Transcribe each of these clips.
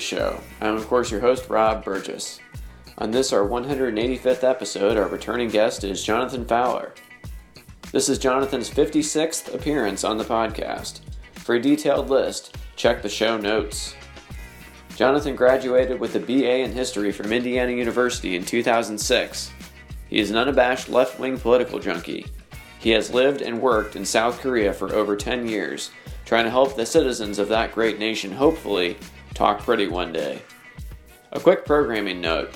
Burgess Show. I'm, of course, your host, Rob Burgess. On this, our 185th episode, our returning guest is Jonathan Fowler. This is Jonathan's 56th appearance on the podcast. For a detailed list, check the show notes. Jonathan graduated with a BA in History from Indiana University in 2006. He is an unabashed left wing political junkie. He has lived and worked in South Korea for over 10 years, trying to help the citizens of that great nation hopefully talk pretty one day. A quick programming note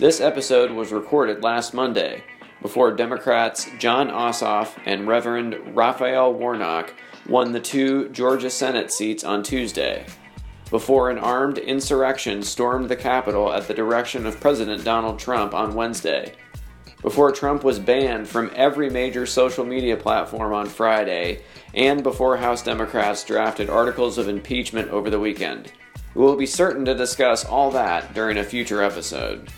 this episode was recorded last Monday before Democrats Jon Ossoff and Reverend Rafael Warnock won the two Georgia Senate seats on Tuesday before an armed insurrection stormed the Capitol at the direction of President Donald Trump on Wednesday, before Trump was banned from every major social media platform on Friday, and before House Democrats drafted articles of impeachment over the weekend. We will be certain to discuss all that during a future episode.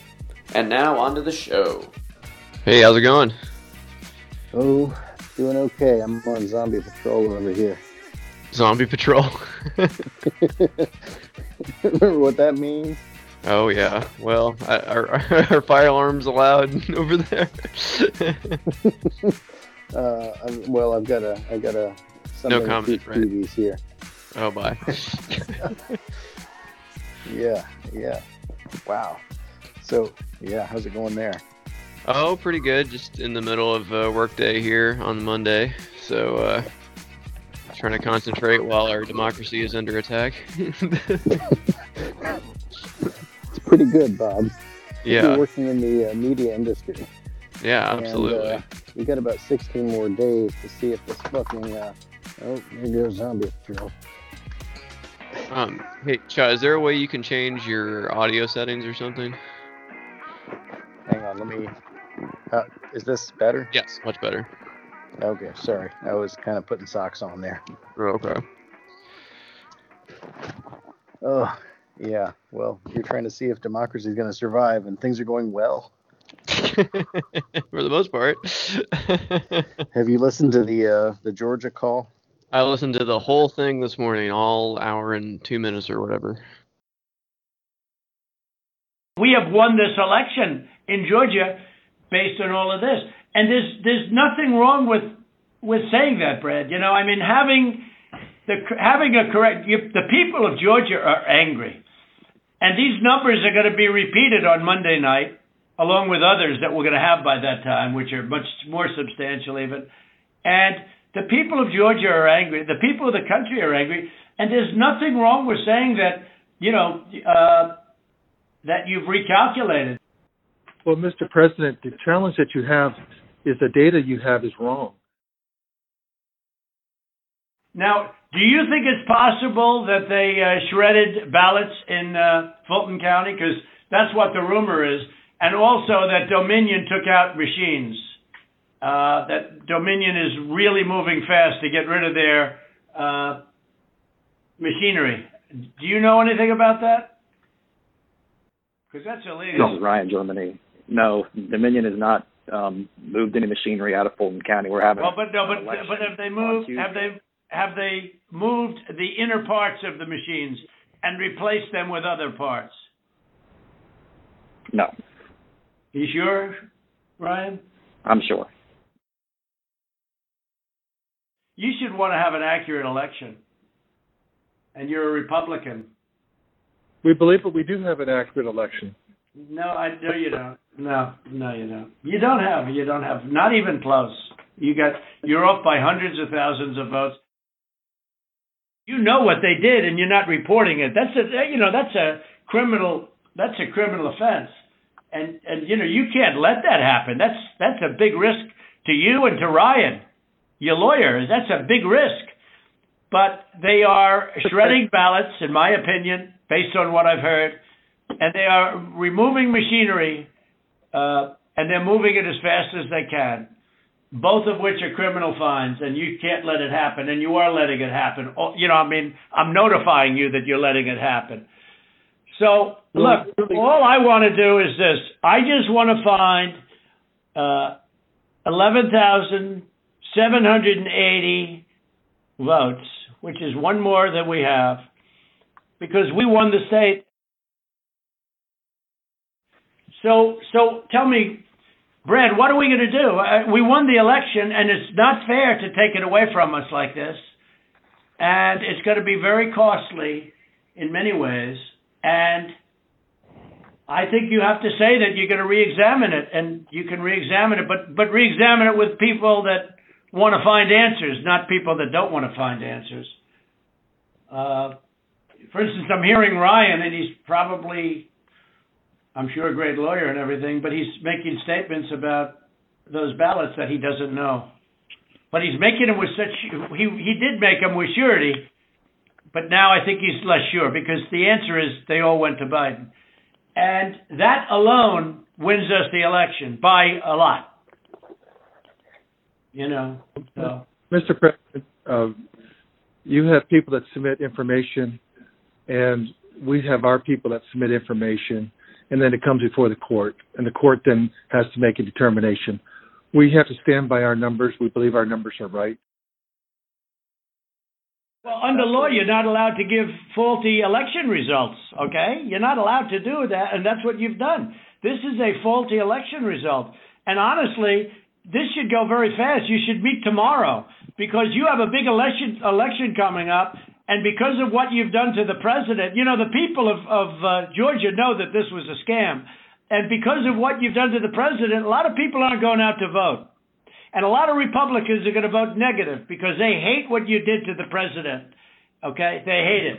And now, on to the show. Hey, how's it going? Oh, doing okay. I'm on zombie patrol over here. Zombie Patrol. Remember what that means? Oh yeah. Well, are, are fire alarms allowed over there? uh, well, I've got a, I've got a. No comment. Right. Here. Oh bye. Yeah, yeah. Wow. So yeah, how's it going there? Oh, pretty good. Just in the middle of a workday here on Monday. So uh, trying to concentrate while our democracy is under attack. it's pretty good, Bob. Yeah. You're working in the uh, media industry. Yeah, absolutely. And, uh, we got about 16 more days to see if this fucking uh, oh, here goes zombie drill. Um, hey, Cha, is there a way you can change your audio settings or something? Hang on, let me. Uh, is this better? Yes, much better. Okay, sorry. I was kind of putting socks on there. Oh, okay. Oh, yeah. Well, you're trying to see if democracy is going to survive, and things are going well. For the most part. Have you listened to the uh, the Georgia call? I listened to the whole thing this morning, all hour and two minutes or whatever. We have won this election in Georgia based on all of this. And there's there's nothing wrong with with saying that, Brad. You know, I mean, having the having a correct you, the people of Georgia are angry, and these numbers are going to be repeated on Monday night, along with others that we're going to have by that time, which are much more substantial even. And the people of Georgia are angry. The people of the country are angry, and there's nothing wrong with saying that. You know. Uh, that you've recalculated. Well, Mr. President, the challenge that you have is the data you have is wrong. Now, do you think it's possible that they uh, shredded ballots in uh, Fulton County? Because that's what the rumor is. And also that Dominion took out machines. Uh, that Dominion is really moving fast to get rid of their uh, machinery. Do you know anything about that? Because that's illegal. This is Ryan Germany. No, Dominion has not um, moved any machinery out of Fulton County. We're having well, but no, but but have they moved? Have they have they moved the inner parts of the machines and replaced them with other parts? No. You sure, Ryan? I'm sure. You should want to have an accurate election, and you're a Republican. We believe that we do have an accurate election. No, I no you don't. No, no you don't. You don't have. You don't have. Not even close. You got. You're off by hundreds of thousands of votes. You know what they did, and you're not reporting it. That's a. You know that's a criminal. That's a criminal offense. And and you know you can't let that happen. That's that's a big risk to you and to Ryan, your lawyer. That's a big risk. But they are shredding ballots, in my opinion, based on what I've heard and they are removing machinery, uh, and they're moving it as fast as they can. Both of which are criminal fines, and you can't let it happen, and you are letting it happen. Oh, you know, I mean, I'm notifying you that you're letting it happen. So, look, all I want to do is this: I just want to find uh, 11,780 votes, which is one more than we have because we won the state. So, so tell me, Brad, what are we going to do? Uh, we won the election, and it's not fair to take it away from us like this. And it's going to be very costly in many ways. And I think you have to say that you're going to re-examine it, and you can re-examine it, but but re-examine it with people that want to find answers, not people that don't want to find answers. Uh, for instance, I'm hearing Ryan, and he's probably, I'm sure, a great lawyer and everything, but he's making statements about those ballots that he doesn't know. But he's making them with such, he, he did make them with surety, but now I think he's less sure because the answer is they all went to Biden. And that alone wins us the election by a lot. You know, so. Mr. President, uh, you have people that submit information, and we have our people that submit information, and then it comes before the court, and the court then has to make a determination. We have to stand by our numbers. We believe our numbers are right. Well, under law, you're not allowed to give faulty election results, okay? You're not allowed to do that, and that's what you've done. This is a faulty election result. And honestly, this should go very fast. You should meet tomorrow because you have a big election election coming up, and because of what you've done to the president, you know the people of of uh, Georgia know that this was a scam, and because of what you've done to the president, a lot of people aren't going out to vote, and a lot of Republicans are going to vote negative because they hate what you did to the president. Okay, they hate it,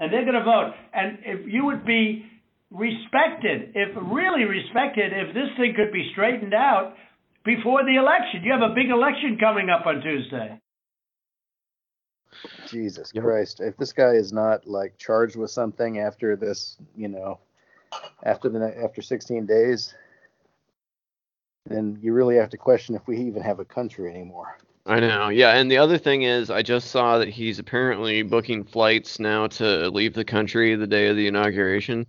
and they're going to vote. And if you would be respected, if really respected, if this thing could be straightened out before the election. You have a big election coming up on Tuesday. Jesus Christ. If this guy is not like charged with something after this, you know, after the after 16 days, then you really have to question if we even have a country anymore. I know. Yeah, and the other thing is I just saw that he's apparently booking flights now to leave the country the day of the inauguration.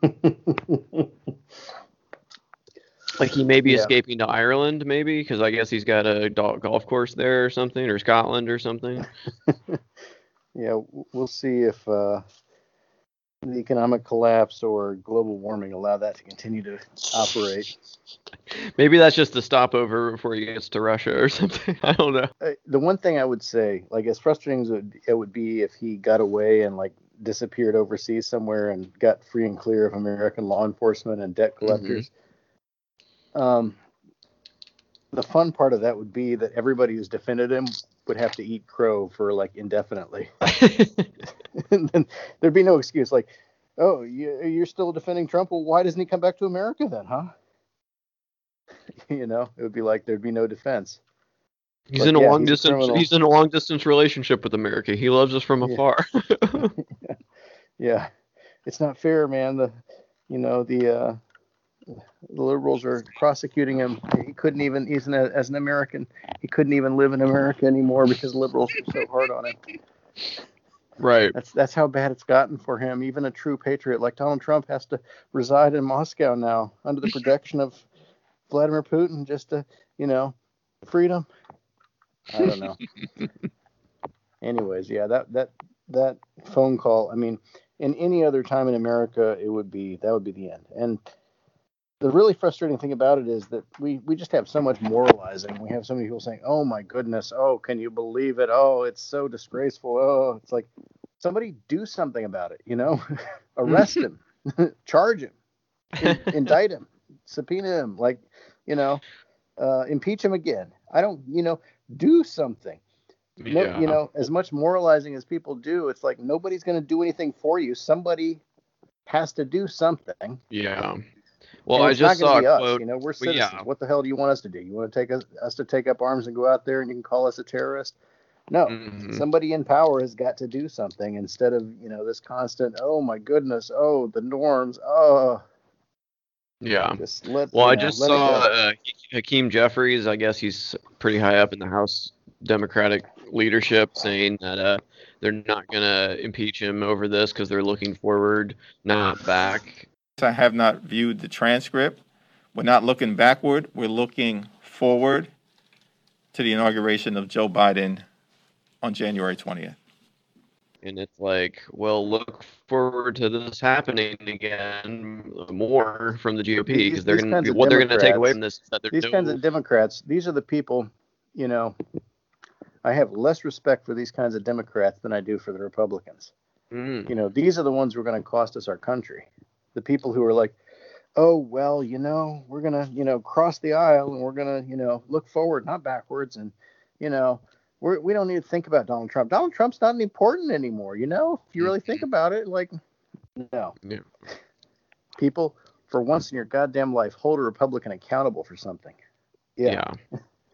Like he may be yeah. escaping to Ireland, maybe because I guess he's got a golf course there or something, or Scotland or something. yeah, we'll see if uh, the economic collapse or global warming allow that to continue to operate. Maybe that's just a stopover before he gets to Russia or something. I don't know. Uh, the one thing I would say, like as frustrating as it would be if he got away and like disappeared overseas somewhere and got free and clear of American law enforcement and debt collectors. Mm-hmm um, the fun part of that would be that everybody who's defended him would have to eat crow for like indefinitely. and then there'd be no excuse like, oh, you're still defending Trump. Well, why doesn't he come back to America then, huh? you know, it would be like there'd be no defense. He's but in a yeah, long he's distance. A he's in a long distance relationship with America. He loves us from afar. yeah. yeah, it's not fair, man. The, you know, the uh, the liberals are prosecuting him. He couldn't even, he's an, as an American, he couldn't even live in America anymore because liberals were so hard on him. Right. That's that's how bad it's gotten for him. Even a true patriot like Donald Trump has to reside in Moscow now under the protection of Vladimir Putin just to, you know, freedom. I don't know. Anyways, yeah, that that that phone call. I mean, in any other time in America, it would be that would be the end. And the really frustrating thing about it is that we we just have so much moralizing. We have so many people saying, "Oh my goodness, oh can you believe it? Oh it's so disgraceful. Oh it's like somebody do something about it. You know, arrest him, charge him, in, indict him, subpoena him, like you know, uh, impeach him again. I don't, you know, do something. Yeah. No, you know, as much moralizing as people do, it's like nobody's going to do anything for you. Somebody has to do something. Yeah. Well, I just saw a quote. Us, you know, we're citizens. Yeah. What the hell do you want us to do? You want to take us, us to take up arms and go out there and you can call us a terrorist? No, mm-hmm. somebody in power has got to do something instead of you know this constant. Oh my goodness! Oh, the norms. Oh. Yeah. Let, well, I know, just saw uh, Hakeem Jeffries. I guess he's pretty high up in the House Democratic leadership, saying that uh, they're not going to impeach him over this because they're looking forward, not back. I have not viewed the transcript. We're not looking backward, we're looking forward to the inauguration of Joe Biden on January 20th. and it's like, well, look forward to this happening again more from the GOP because they're going to what they're going to take away from this. That these no, kinds of Democrats, these are the people, you know, I have less respect for these kinds of Democrats than I do for the Republicans. Mm, You know, these are the ones who are going to cost us our country. The people who are like, oh, well, you know, we're going to, you know, cross the aisle and we're going to, you know, look forward, not backwards. And, you know, we're, we don't need to think about Donald Trump. Donald Trump's not important anymore. You know, if you really think about it, like, no. Yeah. People, for once in your goddamn life, hold a Republican accountable for something. yeah.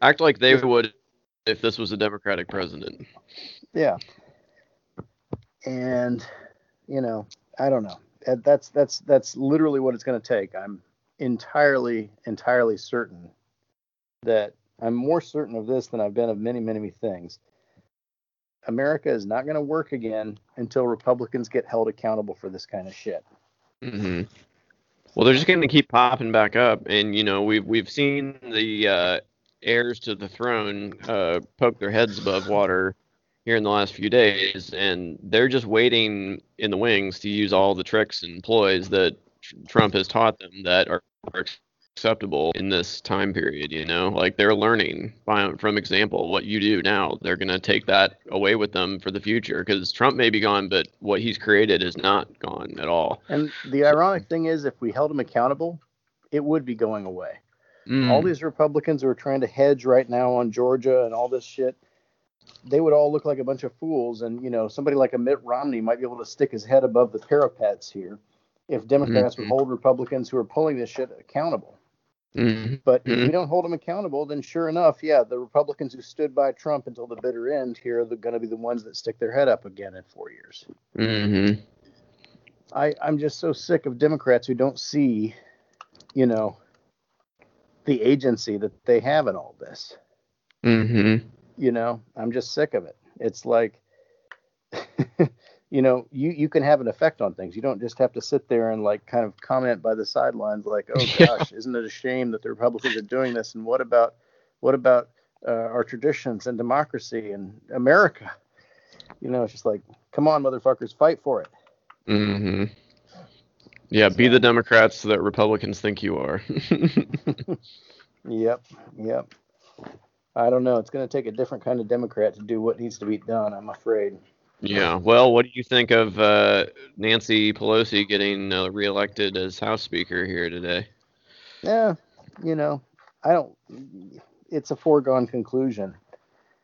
act like they would if this was a Democratic president. Yeah. And you know, I don't know. That- That's that's that's literally what it's going to take. I'm entirely entirely certain that I'm more certain of this than I've been of many many things. America is not going to work again until Republicans get held accountable for this kind of shit. hmm Well, they're just going to keep popping back up, and you know we've we've seen the uh, heirs to the throne uh, poke their heads above water here in the last few days, and they're just waiting in the wings to use all the tricks and ploys that Trump has taught them that are, are acceptable in this time period. You know, like they're learning by, from example what you do now. They're going to take that away with them for the future because Trump may be gone, but what he's created is not gone at all. And the ironic thing is if we held him accountable, it would be going away. Mm. all these Republicans who are trying to hedge right now on Georgia and all this shit, they would all look like a bunch of fools. And you know, somebody like a Mitt Romney might be able to stick his head above the parapets here if Democrats would Mhm. hold Republicans who are pulling this shit accountable. Mhm. But if we don't hold them accountable, then sure enough, yeah, the Republicans who stood by Trump until the bitter end here are going to be the ones that stick their head up again in four years. Mhm. I, I'm just so sick of Democrats who don't see, you know, the agency that they have in all this. Mhm. You know i'm just sick of it. It's like you know you you can have an effect on things. You don't just have to sit there and like kind of comment by the sidelines like oh gosh isn't it a shame that the republicans are doing this? And what about what about uh, our traditions and democracy and america? You know it's just like come on motherfuckers fight for it. Mhm. Yeah, be the Democrats that Republicans think you are. yep yep i don't know it's going to take a different kind of democrat to do what needs to be done i'm afraid yeah. Well, what do you think of uh, Nancy Pelosi getting uh, reelected as House Speaker here today? yeah you know i don't it's a foregone conclusion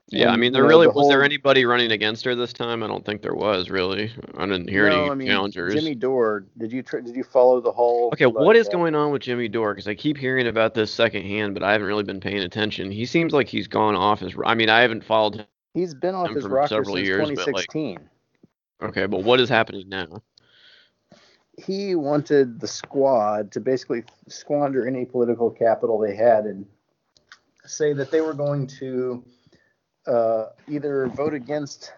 Yeah, I mean, there know, really the was there anybody running against her this time? I don't think there was really. I didn't hear no, any I mean, challengers. Jimmy Dore. Did you tr- did you follow the whole? Okay, what is uh, going on with Jimmy Dore? Because I keep hearing about this secondhand, but I haven't really been paying attention. He seems like he's gone off his. I mean, I haven't followed him. He's been off his for rocker several since years, but, like- 2016. Okay, but what is happening now? He wanted the squad to basically squander any political capital they had and say that they were going to uh, either vote against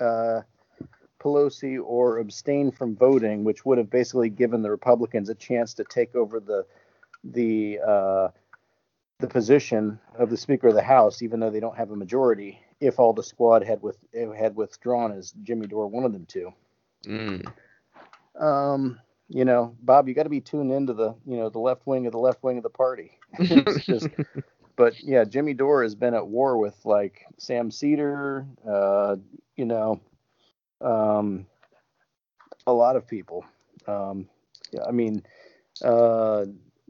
uh, Pelosi or abstain from voting, which would have basically given the Republicans a chance to take over the the uh, the position of the Speaker of the House, even though they don't have a majority. If all the squad had with had withdrawn, as Jimmy Dore wanted them to. Mm. Um, you know, Bob, you got to be tuned into the you know the left wing of the left wing of the party. it's just, but yeah, Jimmy Dore has been at war with like Sam Seder, uh, you know, um, a lot of people. Um, yeah, I mean, uh,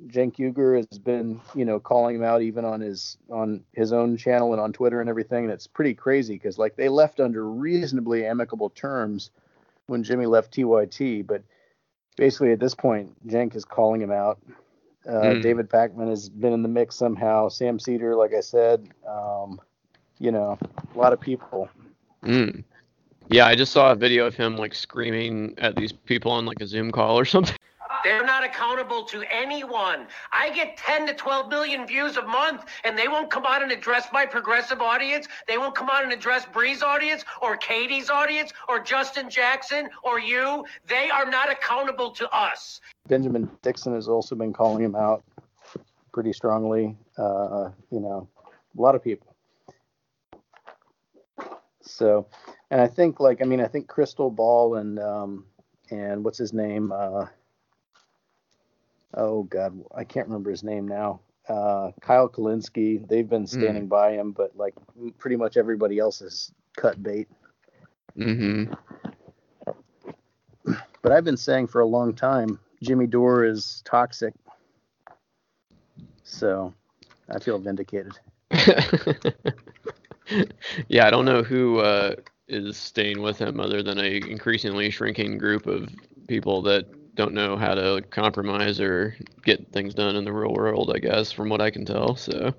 Cenk Uygur has been, you know, calling him out even on his on his own channel and on Twitter and everything. And it's pretty crazy because like they left under reasonably amicable terms when Jimmy left TYT, but basically at this point, Cenk is calling him out. Uh, Hmm. David Pakman has been in the mix somehow. Sam Seder, like I said, um, you know, a lot of people. Mm. Yeah, I just saw a video of him like screaming at these people on like a Zoom call or something. They're not accountable to anyone. I get 10 to 12 million views a month, and they won't come out and address my progressive audience. They won't come out and address Bree's audience, or Katie's audience, or Justin Jackson, or you. They are not accountable to us. Benjamin Dixon has also been calling him out pretty strongly. Uh, you know, a lot of people. So, and I think like I mean I think Crystal Ball and um and what's his name uh oh god I can't remember his name now. Uh Kyle Kulinski they've been standing by him but like pretty much everybody else has cut bait. Mm-hmm. but I've been saying for a long time Jimmy Dore is toxic. So I feel vindicated. Yeah, I don't know who uh, is staying with him other than a increasingly shrinking group of people that don't know how to compromise or get things done in the real world. I guess, from what I can tell. So,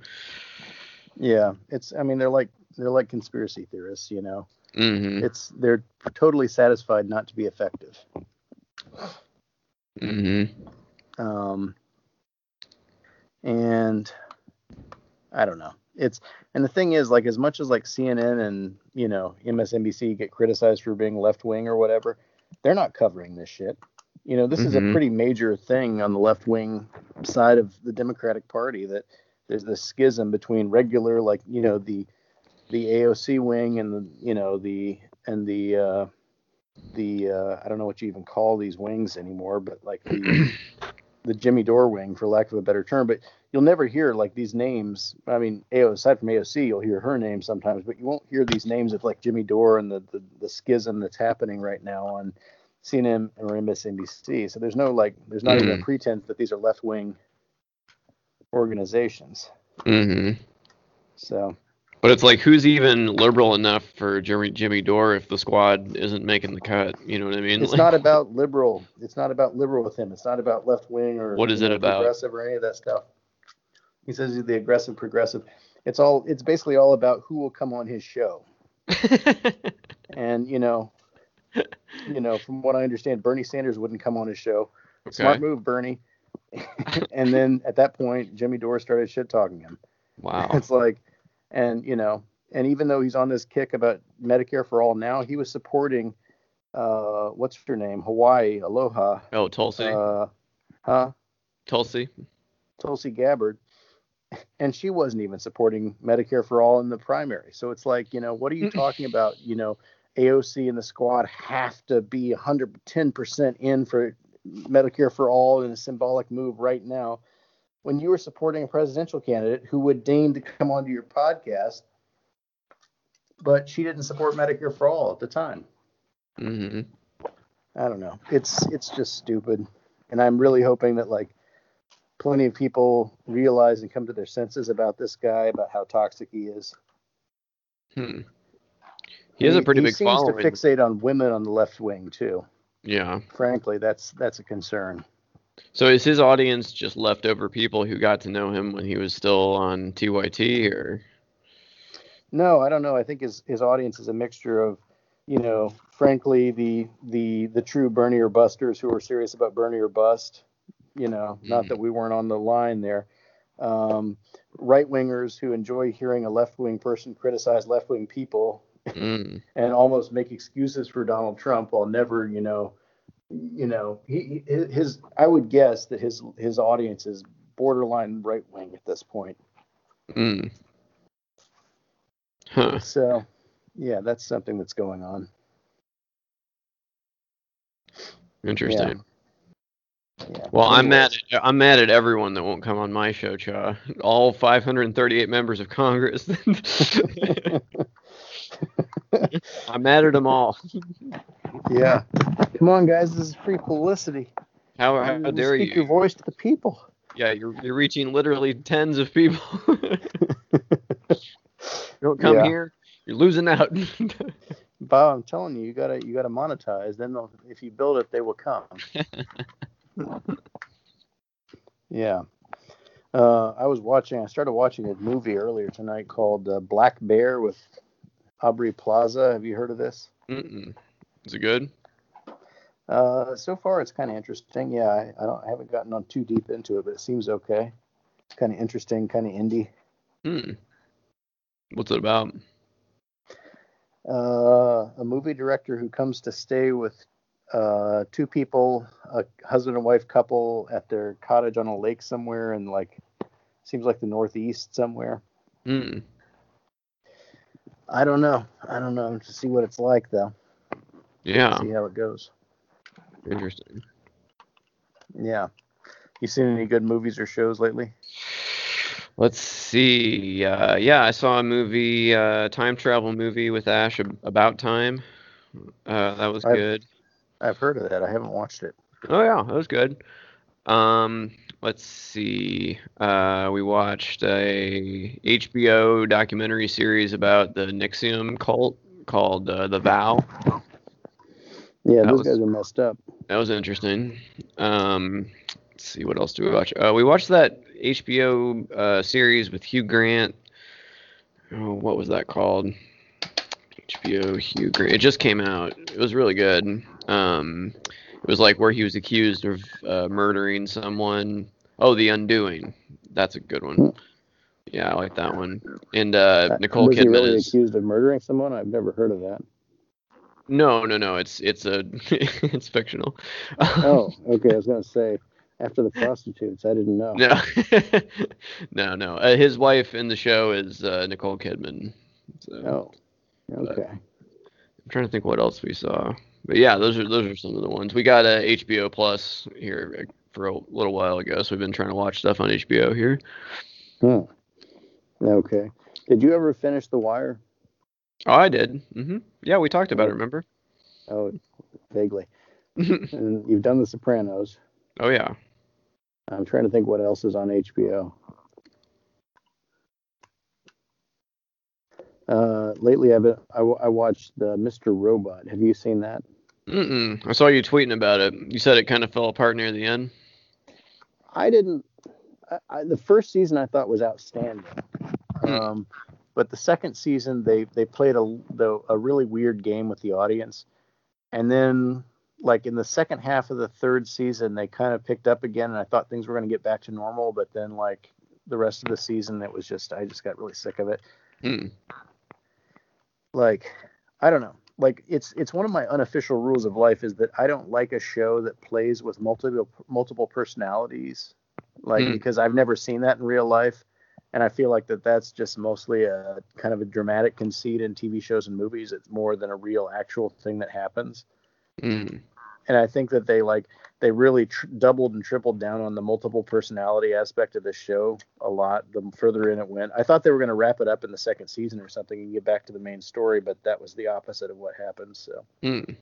yeah it's I mean they're like they're like conspiracy theorists you know hmm it's they're totally satisfied not to be effective hmm um, and I don't know. It's and the thing is, like, as much as like CNN and you know MSNBC get criticized for being left wing or whatever, they're not covering this shit. You know, this is a Mhm. pretty major thing on the left wing side of the Democratic Party that there's this schism between regular, like, you know, the the AOC wing and the you know the and the uh, the uh, I don't know what you even call these wings anymore, but like the the Jimmy Dore wing, for lack of a better term. But you'll never hear like these names. I mean, AO, aside from AOC, you'll hear her name sometimes, but you won't hear these names of like Jimmy Dore and the the, the schism that's happening right now on CNN or MSNBC. So there's no like, there's not even a pretense that these are left wing organizations. hmm So But it's like, who's even liberal enough for Jimmy Jimmy Dore if the squad isn't making the cut? You know what I mean? it's Like- not about liberal. It's not about liberal with him. It's not about left wing or What is it know, about? progressive or any of that stuff. He says he's the aggressive progressive. It's all. It's basically all about who will come on his show. And you know, you know, from what I understand, Bernie Sanders wouldn't come on his show. Smart move, Bernie. and then at that point, Jimmy Dore started shit talking him. Wow. It's like, and you know, and even though he's on this kick about Medicare for all now, he was supporting, uh, what's her name, Hawaii Aloha, Oh, Tulsi. uh, huh, Tulsi. Tulsi Gabbard, and she wasn't even supporting Medicare for all in the primary. So it's like, you know, what are you talking about? You know, AOC and the squad have to be 110% in for Medicare for all in a symbolic move right now. When you were supporting a presidential candidate who would deign to come onto your podcast, but she didn't support Medicare for all at the time. hmm I don't know. It's it's just stupid, and I'm really hoping that like plenty of people realize and come to their senses about this guy, about how toxic he is. Hmm. He has a pretty he big seems following. to fixate on women on the left wing too. yeah. Frankly, that's that's a concern. So is his audience just leftover people who got to know him when he was still on TYT, or? No, I don't know. I think his his audience is a mixture of, you know, frankly, the the the true Bernie or busters who are serious about Bernie or bust. You know, not Mhm. that we weren't on the line there. Um, right wingers who enjoy hearing a left wing person criticize left wing people Mm. and almost make excuses for Donald Trump while never, you know, you know, he he- his I would guess that his his audience is borderline right wing at this point. Mm. Huh. So, yeah, that's something that's going on. Interesting. Yeah. Well, I'm mad. At, I'm mad at everyone that won't come on my show, Cha. All 538 members of Congress. I'm mad at them all. yeah. Come on, guys. This is free publicity. How, how You dare Speak you? your voice to the people. Yeah, you're you're reaching literally tens of people. Don't come Yeah. here. You're losing out. Bob, I'm telling you, you gotta you gotta monetize. Then they'll, if you build it, they will come. yeah. Uh, I was watching. I started watching a movie earlier tonight called uh, Black Bear with Aubrey Plaza. Have you heard of this? Mm-mm. Is it good? Uh, so far, it's kind of interesting. Yeah, I, I don't I haven't gotten on too deep into it, but it seems okay. It's kind of interesting, kind of indie. Hmm. What's it about? Uh, a movie director who comes to stay with uh, two people, a husband and wife couple, at their cottage on a lake somewhere and like seems like the Northeast somewhere. Hmm. I don't know. I don't know to see what it's like though. Yeah, See how it goes. interesting. Yeah. You seen any good movies or shows lately? Let's see. Uh, yeah, I saw a movie, uh, time travel movie with Ash about time. Uh, that was I've- good. I've heard of that. I haven't watched it. Oh yeah, that was good. Um, let's see. Uh, we watched a HBO documentary series about the NXIVM cult called uh, The Vow. Yeah, That those was- guys are messed up. That was interesting. Um, let's see, what else do we watch? Uh, we watched that HBO uh, series with Hugh Grant. Oh, what was that called? HBO Hugh Grant. It just came out. It was really good. Um, it was like where he was accused of uh, murdering someone. Oh, The Undoing. That's a good one. Yeah, I like that one. And uh, Uh, Nicole was he Kidman really is. accused of murdering someone? I've never heard of that. No, no, no. It's it's a it's fictional. Oh, okay. I was gonna say after the prostitutes. I didn't know. No, no, no. Uh, his wife in the show is uh, Nicole Kidman. So Oh, okay. I'm trying to think what else we saw. But yeah, those are those are some of the ones we got. Uh, HBO Plus here uh, for a little while ago, so we've been trying to watch stuff on HBO here. Hmm. Okay. Did you ever finish The Wire? Oh, I did. hmm Yeah, we talked about it. Remember? Oh, vaguely. and you've done The Sopranos. oh yeah. I'm trying to think what else is on HBO. Uh, lately, I've been, I, I watched the Mr. Robot. Have you seen that? Mm-mm. I saw you tweeting about it. You said it kind of fell apart near the end. I didn't. I, I, the first season I thought was outstanding, um, but the second season they they played a the, a really weird game with the audience, and then like in the second half of the third season they kind of picked up again, and I thought things were going to get back to normal, but then like the rest of the season it was just I just got really sick of it. Mm. Like I don't know. Like it's it's one of my unofficial rules of life is that I don't like a show that plays with multiple multiple personalities like Hmm. because I've never seen that in real life, and I feel like that that's just mostly a kind of a dramatic conceit in TV shows and movies. It's more than a real actual thing that happens, Mm. and I think that they like they really tr- doubled and tripled down on the multiple personality aspect of the show a lot. The further in it went, I thought they were going to wrap it up in the second season or something and get back to the main story, but that was the opposite of what happened. So Mm.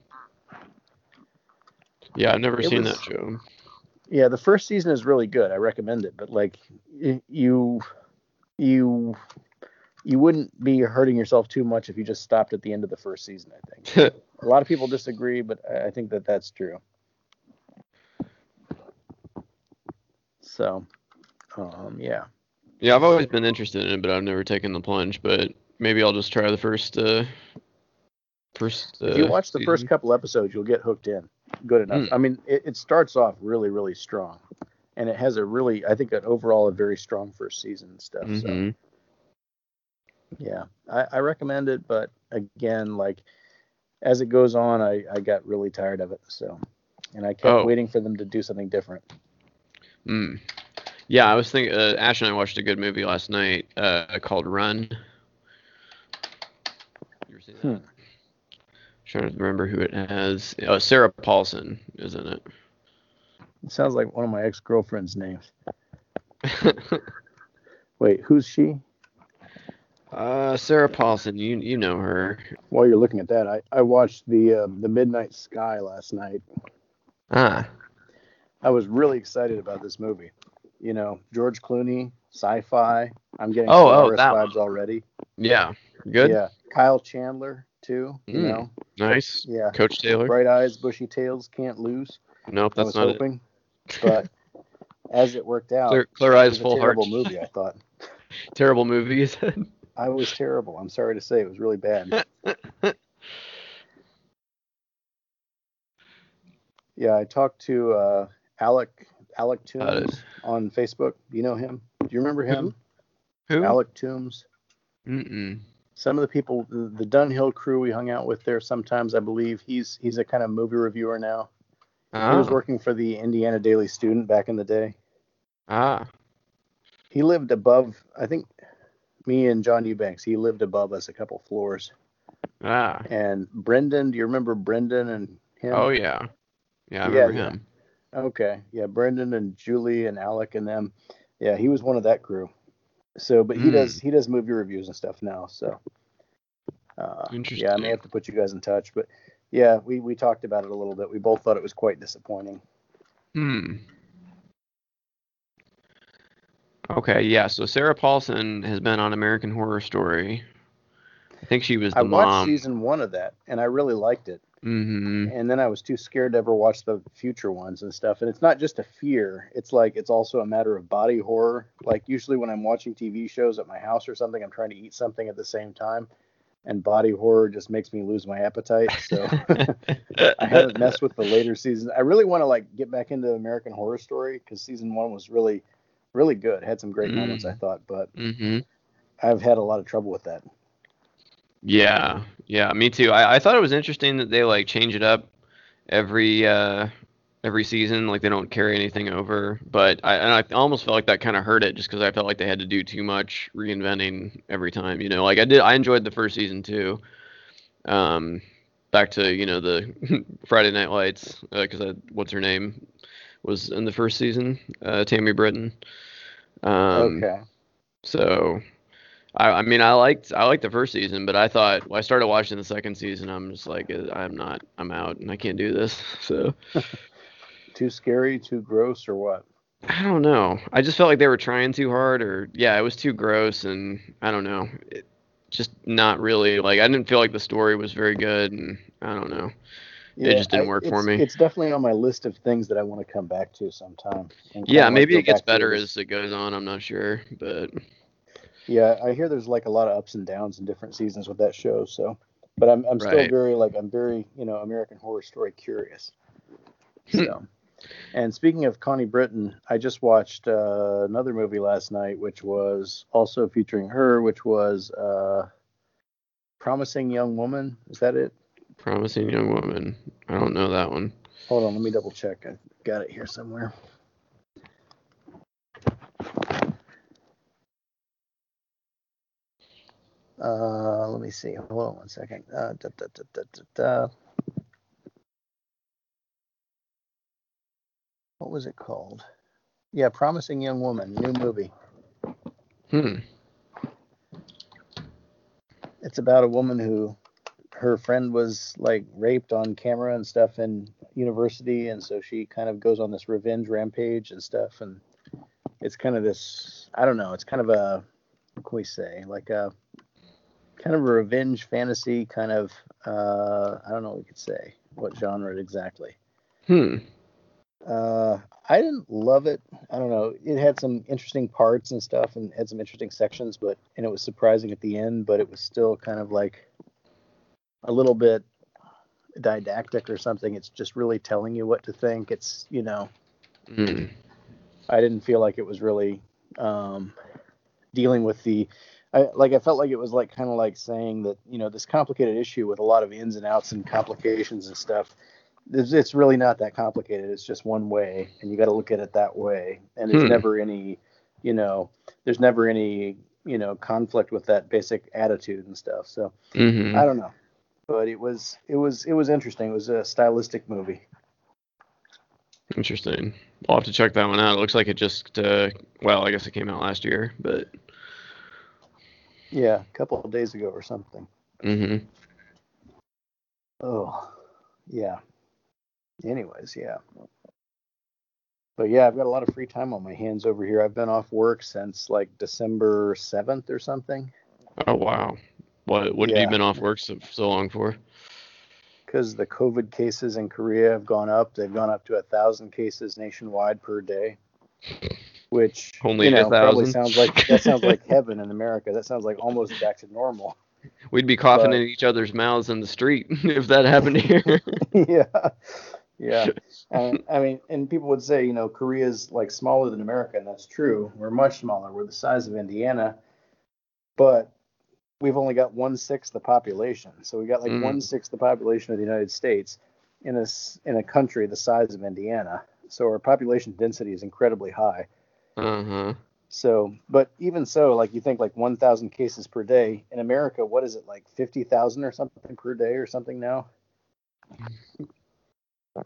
Yeah, I've never It seen was- that show. yeah, the first season is really good. I recommend it, but like you you you wouldn't be hurting yourself too much if you just stopped at the end of the first season. I think a lot of people disagree, but I I think that that's true. So, um, yeah, Yeah, I've always been interested in it, but I've never taken the plunge. But maybe I'll just try the first. Uh, first. Uh, if you watch the first couple episodes, you'll get hooked in. Good enough. Hmm. I mean, it, it starts off really, really strong, and it has a really, I think, an overall a very strong first season and stuff. So. Mhm. Yeah, I, I recommend it, but again, like as it goes on, I, I got really tired of it. So, and I kept Oh. waiting for them to do something different. Mm. Yeah, I was thinking. Uh, Ash and I watched a good movie last night uh, called Run. You ever seen that? Hmm. Trying to remember who it has. Oh, Sarah Paulson is in it. It sounds like one of my ex girlfriend's names. Wait, who's she? uh, Sarah Paulson, you you know her. While you're looking at that, I, I watched the uh, the Midnight Sky last night. Ah, I was really excited about this movie. You know, George Clooney, sci-fi. I'm getting Oh, oh, vibes already. yeah, good, Yeah, Kyle Chandler too. You Mm. know, nice. yeah, Coach Taylor. bright eyes, bushy tails, can't lose. Nope, I that's was not hoping, but as it worked out, Clear, clear it eyes, full heart. terrible movie. I thought terrible movie. you said? I was terrible. I'm sorry to say it was really bad. yeah, I talked to uh, Alec Alec. Toombs on Facebook. Do you know him? Do you remember him? Who? Alec Toombs. Mm-mm. Some of the people, the, Dunhill crew we hung out with there sometimes, I believe he's he's a kind of movie reviewer now. He was Ah, working for the Indiana Daily Student back in the day. ah. He lived above, I think, me and John Eubanks. He lived above us a couple floors. Ah. And Brendan, do you remember Brendan and him? Oh yeah. Yeah, I remember yeah. him. Okay. Yeah, Brendan and Julie and Alec and them. Yeah, he was one of that crew. So, but he Hmm. does he does movie reviews and stuff now. So, uh, yeah, I may have to put you guys in touch. But yeah, we we talked about it a little bit. We both thought it was quite disappointing. Hmm. Okay, yeah. So Sarah Paulson has been on American Horror Story. I think she was the I watched mom. season one of that, and I really liked it. Hmm and then I was too scared to ever watch the future ones and stuff. And it's not just a fear; it's like it's also a matter of body horror. Like usually when I'm watching TV shows at my house or something, I'm trying to eat something at the same time, and body horror just makes me lose my appetite. So I haven't messed with the later seasons. I really want to like get back into American Horror Story because season one was really, really good. Had some great Mm. moments, I thought, but hmm I've had a lot of trouble with that. Yeah, yeah, me too. I, I thought it was interesting that they like change it up every uh every season, like they don't carry anything over. But I and I almost felt like that kind of hurt it, just because I felt like they had to do too much reinventing every time. You know, like I did. I enjoyed the first season too. Um, back to you know the Friday Night Lights, because I what's her name was in the first season, uh, Tammy Britton. Um, okay. so, I, I mean, I liked I liked the first season, but I thought when I started watching the second season, I'm just like, uh, I'm not, I'm out, and I can't do this. So Too scary, too gross, or what? I don't know. I just felt like they were trying too hard, or yeah, it was too gross, and I don't know. It, just not really like I didn't feel like the story was very good, and I don't know. It just didn't work for me. It's definitely on my list of things that I want to come back to sometime. Yeah, maybe it gets better as it goes on. I'm not sure, but Yeah, I hear there's like a lot of ups and downs in different seasons with that show. So, but I'm I'm still Right. very like I'm very you know American Horror Story curious. So, and speaking of Connie Britton, I just watched uh, another movie last night, which was also featuring her, which was uh, Promising Young Woman. Is that it? promising young woman. I don't know that one. Hold on, let me double check. I got it here somewhere. Uh, let me see. Hold on one second. Uh, da, da, da. What was it called? Yeah, Promising Young Woman, new movie. Hmm. It's about a woman who her friend was like raped on camera and stuff in university and so she kind of goes on this revenge rampage and stuff and it's kind of this I don't know, it's kind of a what can we say? Like a kind of a revenge fantasy kind of uh I don't know what we could say. What genre exactly. Hmm. Uh, I didn't love it. I don't know. It had some interesting parts and stuff, and had some interesting sections, but and it was surprising at the end. But it was still kind of like a little bit didactic or something. It's just really telling you what to think. It's you know, Hmm. I didn't feel like it was really um, dealing with the. I, like I felt like it was like kind of like saying that you know this complicated issue with a lot of ins and outs and complications and stuff it's, it's really not that complicated. It's just one way, and you got to look at it that way. And there's Hmm. never any, you know, there's never any, you know, conflict with that basic attitude and stuff. So hmm I don't know, but it was it was it was interesting. It was a stylistic movie. Interesting. I'll have to check that one out. It looks like it just, uh, well, I guess it came out last year, but. Yeah, a couple of days ago or something. Mm-hmm. Oh, yeah. Anyways, yeah. But yeah, I've got a lot of free time on my hands over here. I've been off work since like December 7th or something. Oh wow. What what have you been off work so, so long for? because the COVID cases in Korea have gone up. They've gone up to a thousand cases nationwide per day, which Only you know a probably thousand? sounds like that sounds like heaven in America. That sounds like almost back to normal. We'd be coughing But- in each other's mouths in the street if that happened here. yeah, yeah. And I mean, and people would say, you know, Korea's like smaller than America, and that's true. We're much smaller. We're the size of Indiana, but we've only got one sixth the population. So we got like Mm. one sixth the population of the United States in a in a country the size of Indiana. So our population density is incredibly high. Uh huh. So, but even so, like you think like 1,000 cases per day in America, what is it like 50,000 or something per day or something now?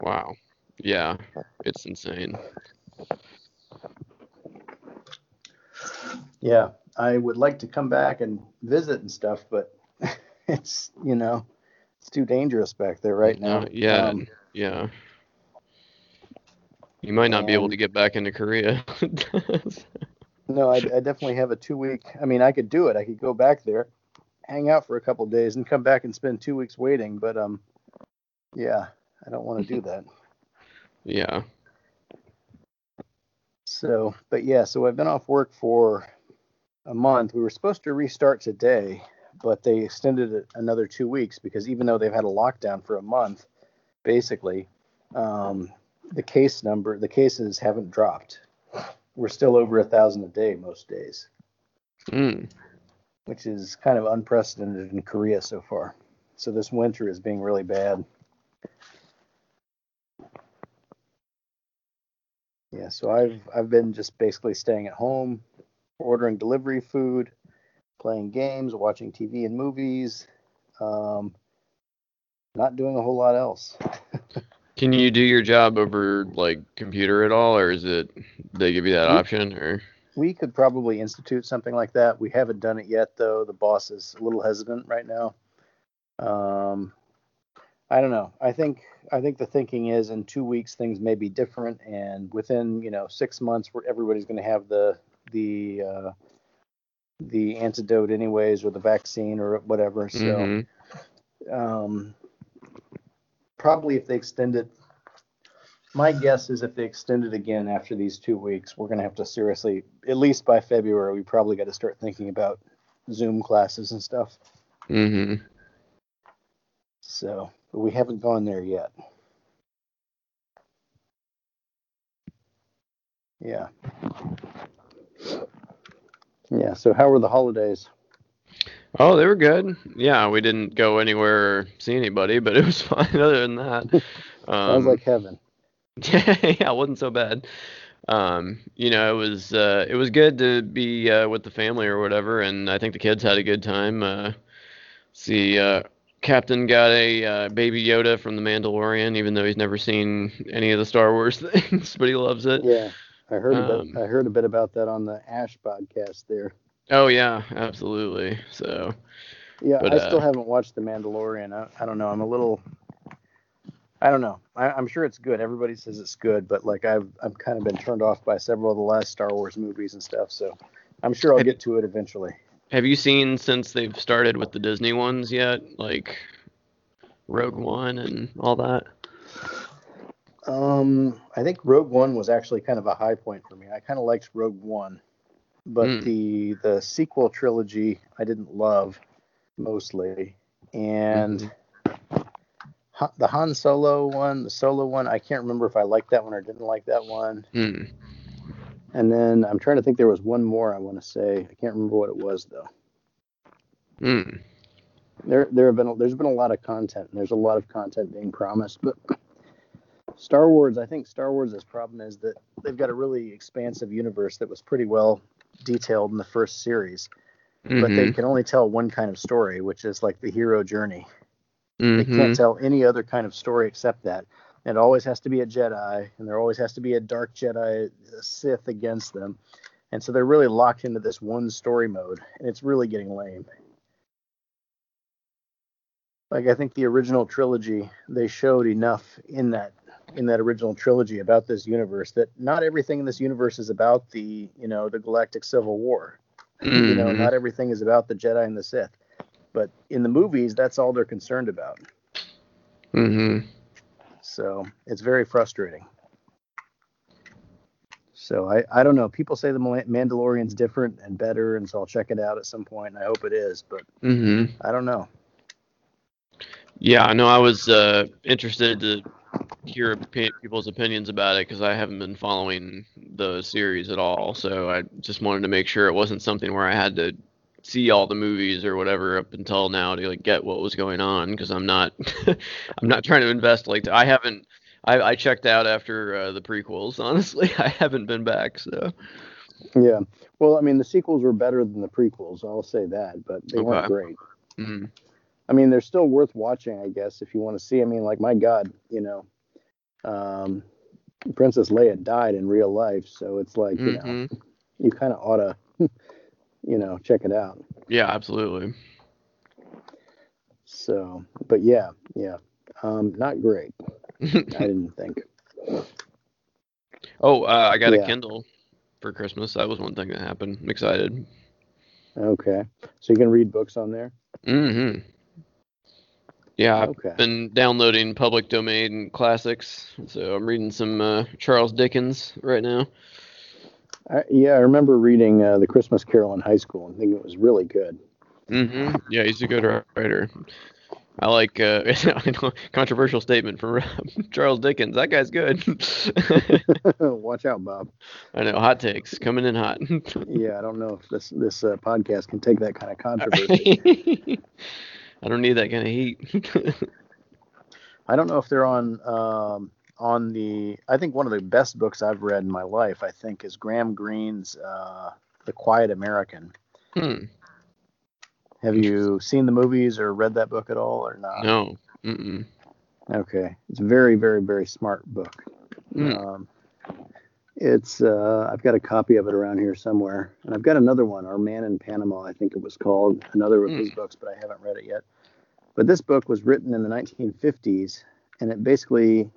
Wow. Yeah, it's insane. Yeah, I would like to come back and visit and stuff, but it's you know it's too dangerous back there right now. Uh, yeah, Um, yeah. You might not be able to get back into Korea. no, I, I definitely have a two week. I mean, I could do it. I could go back there, hang out for a couple days, and come back and spend two weeks waiting. But um, yeah, I don't want to do that. yeah. So, but yeah, so I've been off work for a month. We were supposed to restart today, but they extended it another two weeks because even though they've had a lockdown for a month, basically, um, the case number, the cases haven't dropped. We're still over a thousand a day most days, Mm. which is kind of unprecedented in Korea so far. So this winter is being really bad. Yeah, so I've I've been just basically staying at home, ordering delivery food, playing games, watching TV and movies, um, not doing a whole lot else. Can you do your job over like computer at all, or is it they give you that We- option? Or We could probably institute something like that. We haven't done it yet, though. The boss is a little hesitant right now. Um, I don't know. I think I think the thinking is in two weeks things may be different, and within you know six months, where everybody's going to have the the uh, the antidote anyways, or the vaccine or whatever. So. Mhm. um, probably if they extend it, my guess is if they extend it again after these two weeks, we're going to have to seriously, at least by February, we probably got to start thinking about Zoom classes and stuff. Mm-hmm. So, but we haven't gone there yet. Yeah. Yeah. So, how were the holidays? Oh, they were good. Yeah, we didn't go anywhere or see anybody, but it was fine. Other than that, Sounds um, like heaven. yeah, it wasn't so bad. Um, you know, it was uh, it was good to be uh, with the family or whatever, and I think the kids had a good time. Uh, see, uh, Captain got a uh, baby Yoda from the Mandalorian, even though he's never seen any of the Star Wars things, but he loves it. Yeah. I heard Um, bit, I heard a bit about that on the Ash podcast there. Oh yeah, absolutely. So Yeah, But, I still uh, haven't watched The Mandalorian. I, I don't know. I'm a little. I don't know. I, I'm sure it's good. Everybody says it's good, but like I've I've kind of been turned off by several of the last Star Wars movies and stuff. So I'm sure I'll Have- get to it eventually. Have you seen since they've started with the Disney ones yet? Like Rogue One and all that? Um, I think Rogue One was actually kind of a high point for me. I kind of liked Rogue One, but Mm. the the sequel trilogy I didn't love mostly, and Ha- the Han Solo one, the Solo one, I can't remember if I liked that one or didn't like that one. Hmm. And then I'm trying to think there was one more I want to say. I can't remember what it was though. Hmm. There there have been there's been a lot of content and there's a lot of content being promised, but Star Wars, I think Star Wars' problem is that they've got a really expansive universe that was pretty well detailed in the first series, but they Mhm. can only tell one kind of story, which is like the hero journey. They Mhm. can't tell any other kind of story except that. It always has to be a Jedi, and there always has to be a dark Jedi, a Sith against them. And so they're really locked into this one story mode, and it's really getting lame. Like I think the original trilogy, they showed enough in that in that original trilogy about this universe that not everything in this universe is about the you know the galactic civil war. You know, Mhm. not everything is about the Jedi and the Sith. But in the movies, that's all they're concerned about. Mhm. So it's very frustrating. So I, I don't know. People say the Mandalorian's different and better, and so I'll check it out at some point, and I hope it is. But Mhm. I don't know. Yeah, I know. I was uh, interested to hear people's opinions about it because I haven't been following the series at all. So I just wanted to make sure it wasn't something where I had to see all the movies or whatever up until now to like get what was going on because I'm not I'm not trying to invest like I haven't I, I checked out after uh, the prequels honestly I haven't been back so Yeah. Well, I mean, the sequels were better than the prequels. I'll say that, but they weren't Okay. great. Mhm. I mean, they're still worth watching, I guess, if you want to see. I mean, like, my God, you know, um, Princess Leia died in real life, so it's like, you know, Mhm. you kind of ought to, you know, check it out. Yeah, absolutely. So, but yeah, yeah, um, not great. I didn't think. oh, uh, I got Yeah. a Kindle for Christmas. That was one thing that happened. I'm excited. Okay, so you can read books on there. hmm Yeah, I've Okay. been downloading public domain classics, so I'm reading some uh, Charles Dickens right now. I, yeah, I remember reading uh, the Christmas Carol in high school and thinking it was really good. hmm Yeah, he's a good writer. I like uh, controversial statement from Charles Dickens. That guy's good. Watch out, Bob. I know. Hot takes coming in hot. Yeah, I don't know if this this uh, podcast can take that kind of controversy. I don't need that kind of heat. I don't know if they're on um, on the. I think one of the best books I've read in my life. I think is Graham Greene's uh, The Quiet American. hmm. Have you seen the movies or read that book at all or not? No. Mm-mm. Okay, it's a very very very smart book. Mm. Um, it's uh, I've got a copy of it around here somewhere, and I've got another one, Our Man in Panama, I think it was called, another of his books, but I haven't read it yet. But this book was written in the 1950s, and it basically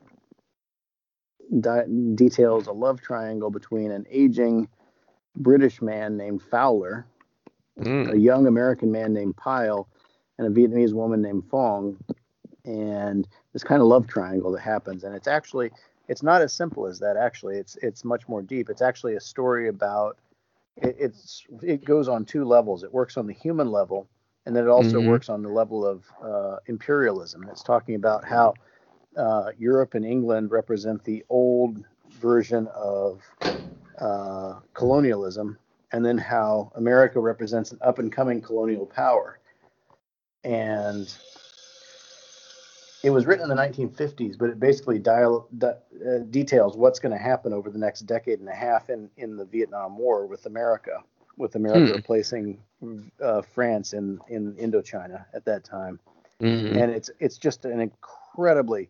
di- details a love triangle between an aging British man named Fowler, a Mm. young American man named Pyle, and a Vietnamese woman named Phuong, and this kind of love triangle that happens. And it's actually it's not as simple as that. Actually, it's it's much more deep. It's actually a story about it, it's it goes on two levels. It works on the human level, and then it also Mhm. works on the level of uh, imperialism. It's talking about how uh, Europe and England represent the old version of uh, colonialism, and then how America represents an up and coming colonial power. And it was written in the 1950s, but it basically dial, de, uh, details what's going to happen over the next decade and a half in, in the Vietnam War with America, with America Hmm. replacing uh, France in, in Indochina at that time Mhm. and it's it's just an incredibly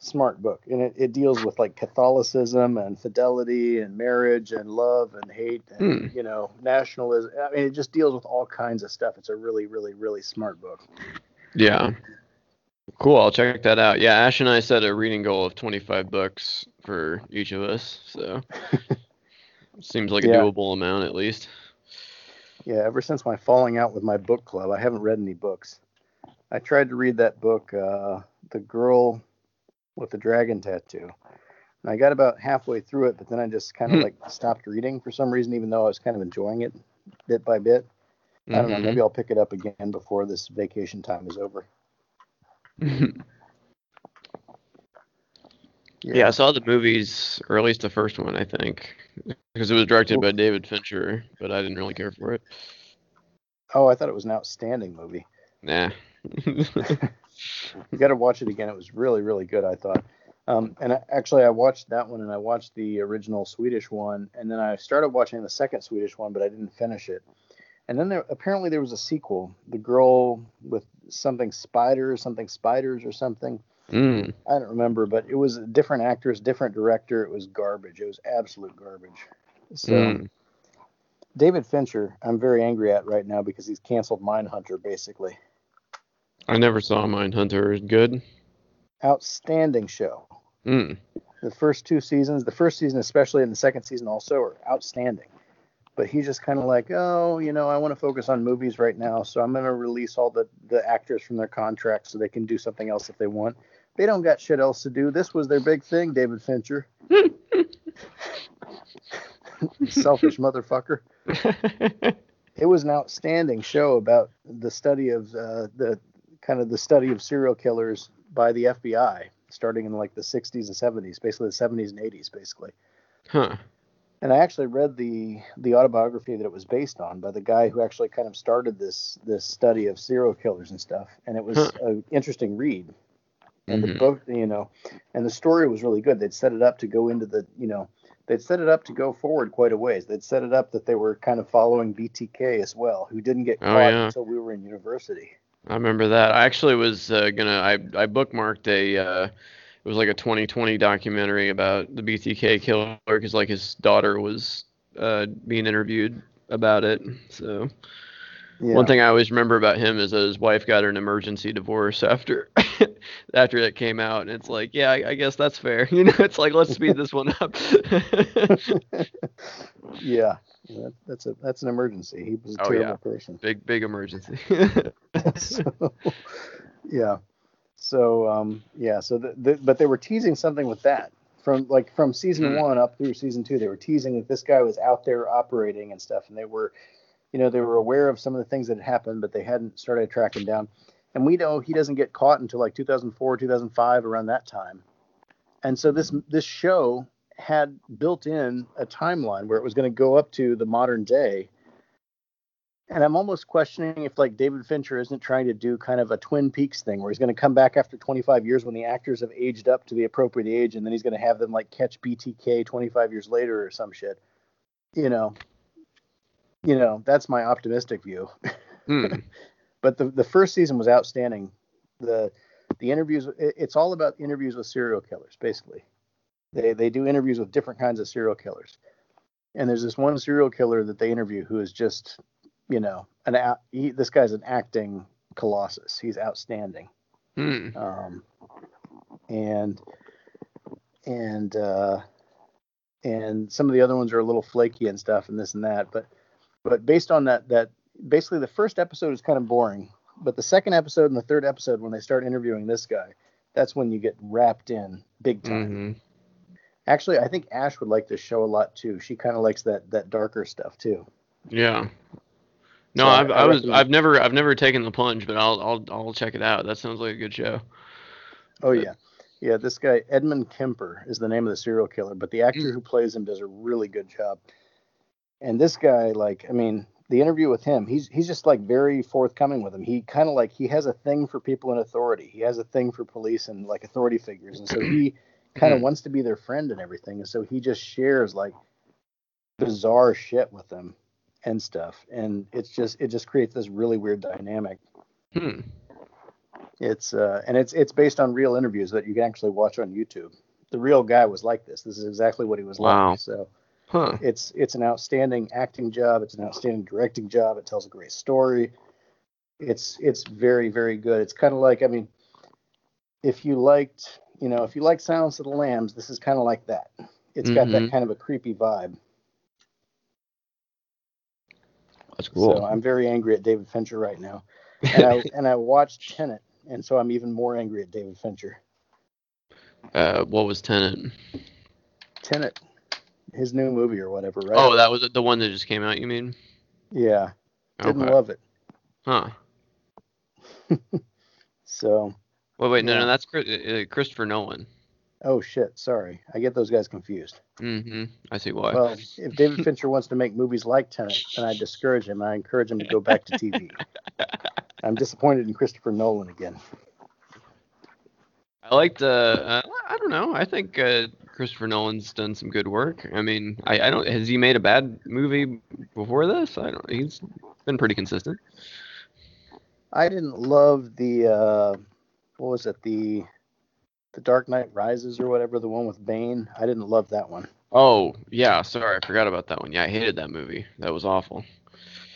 smart book and it, it deals with like catholicism and fidelity and marriage and love and hate and Hmm. you know nationalism i mean it just deals with all kinds of stuff it's a really really really smart book Yeah. Cool. I'll check that out. Yeah, Ash and I set a reading goal of 25 books for each of us, so seems like a Yeah. doable amount at least. yeah ever since my falling out with my book club i haven't read any books i tried to read that book uh the girl with the dragon tattoo and i got about halfway through it but then i just kind of Hmm. like stopped reading for some reason even though i was kind of enjoying it bit by bit I don't know. Mhm. Maybe I'll pick it up again before this vacation time is over. Yeah. I saw the movies, or at least the first one, I think, because it was directed by David Fincher, but I didn't really care for it. Oh, I thought it was an outstanding movie. Nah. You got to watch it again. It was really, really good. I thought. Um, and I, actually, I watched that one, and I watched the original Swedish one, and then I started watching the second Swedish one, but I didn't finish it. And then there apparently there was a sequel, The Girl with something spiders, something spiders or something. mm. I don't remember, but it was different actors, different director. It was garbage. It was absolute garbage. So. Mm. David Fincher, I'm very angry at right now because he's canceled Mindhunter. Basically, I never saw Mindhunter. Is Good. outstanding show. Mm. The first two seasons, the first season especially, and the second season also are outstanding. But he's just kind of like, oh, you know, I want to focus on movies right now, so I'm going to release all the the actors from their contracts so they can do something else if they want. They don't got shit else to do. This was their big thing, David Fincher. Selfish motherfucker. it was an outstanding show about the study of uh, the kind of the study of serial killers by the FBI, starting in like the 60s and 70s, basically the 70s and 80s, basically. huh. And I actually read the the autobiography that it was based on by the guy who actually kind of started this this study of serial killers and stuff, and it was Huh. an interesting read. And the Mhm. book, you know, and the story was really good. They'd set it up to go into the, you know, they'd set it up to go forward quite a ways. They'd set it up that they were kind of following BTK as well, who didn't get Oh, caught yeah. until we were in university. I remember that. I actually was uh, gonna. I I bookmarked a. Uh, it was like a 2020 documentary about the BTK killer because like his daughter was uh, being interviewed about it. So Yeah. one thing I always remember about him is that his wife got an emergency divorce after after it came out, and it's like, yeah, I, I guess that's fair. You know, it's like let's speed this one up. yeah, that, that's a that's an emergency. He was a Oh, terrible yeah. person. big big emergency. so, yeah. So um, yeah. So the, the, but they were teasing something with that from like from season Hmm. one up through season two. They were teasing that this guy was out there operating and stuff, and they were, you know, they were aware of some of the things that had happened, but they hadn't started tracking down. And we know he doesn't get caught until like 2004, 2005, around that time. And so this this show had built in a timeline where it was going to go up to the modern day and I'm almost questioning if like David Fincher isn't trying to do kind of a Twin Peaks thing where he's going to come back after 25 years when the actors have aged up to the appropriate age, and then he's going to have them like catch BTK 25 years later or some shit. You know, you know that's my optimistic view. Hmm. But the the first season was outstanding. The the interviews it- it's all about interviews with serial killers basically. They they do interviews with different kinds of serial killers. And there's this one serial killer that they interview who is just you know, an he, this guy's an acting colossus. He's outstanding. Hmm. Um, and and uh, and some of the other ones are a little flaky and stuff and this and that. But but based on that that basically the first episode is kind of boring, but the second episode and the third episode when they start interviewing this guy, that's when you get wrapped in big time. hmm Actually, I think Ash would like this show a lot too. She kind of likes that that darker stuff too. Yeah. No, So I- I've, I I was recommend- I've never I've never taken the plunge, but I'll I'll I'll check it out. That sounds like a good show. Oh yeah, yeah. This guy Edmund Kemper is the name of the serial killer, but the hmm. actor who plays him does a really good job. And this guy, like, I mean, the interview with him, he's he's just like very forthcoming with him. He kind of like he has a thing for people in authority. He has a thing for police and like authority figures, and so he kind of hmm. wants to be their friend and everything. And so he just shares like bizarre shit with them and stuff, and it's just it just creates this really weird dynamic. Hmm. It's uh, and it's it's based on real interviews that you can actually watch on YouTube. The real guy was like this. This is exactly what he was Wow. like. So Huh. it's it's an outstanding acting job. It's an outstanding directing job. It tells a great story. It's it's very very good. It's kind of like I mean, if you liked you know if you like Silence of the Lambs, this is kind of like that. It's got that Mhm. kind of a creepy vibe. That's cool. So I'm very angry at David Fincher right now, and I and I watched Tenet, and so I'm even more angry at David Fincher. uh, what was Tenant? Tenet, his new movie or whatever, right? Oh, that was the one that just came out. You mean? yeah, didn't Okay. love it. Huh. So, Wait, wait, no, Yeah. no, that's uh, Christopher Nolan. Oh shit, sorry, I get those guys confused. Mm-hmm. I see why. Well, if David Fincher wants to make movies like Tenet, then I discourage him. I encourage him to go back to TV. I'm disappointed in Christopher Nolan again. I liked. Uh, uh, I don't know. I think uh, Christopher Nolan's done some good work. I mean, I, I don't. Has he made a bad movie before this? I don't. He's been pretty consistent. I didn't love the uh, what was it the the Dark Knight Rises or whatever the one with Bane. I didn't love that one. Oh yeah, sorry, I forgot about that one. Yeah, I hated that movie. That was awful.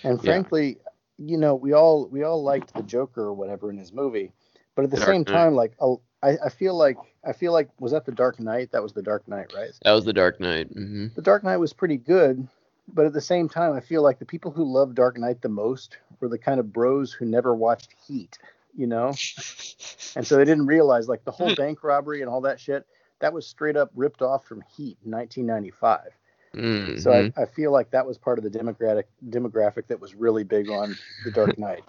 And Yeah. frankly, you know, we all we all liked the Joker or whatever in his movie, but at the Dark same Knight. time, like I, I feel like I feel like was that the Dark Knight? That was the Dark Knight, right? That was The Dark Knight. hmm The Dark Knight was pretty good, but at the same time, I feel like the people who loved Dark Knight the most were the kind of bros who never watched Heat, you know, and so they didn't realize like the whole bank robbery and all that shit that was straight up ripped off from Heat in 1995. hmm So I, I feel like that was part of the democratic demographic that was really big on the Dark Knight.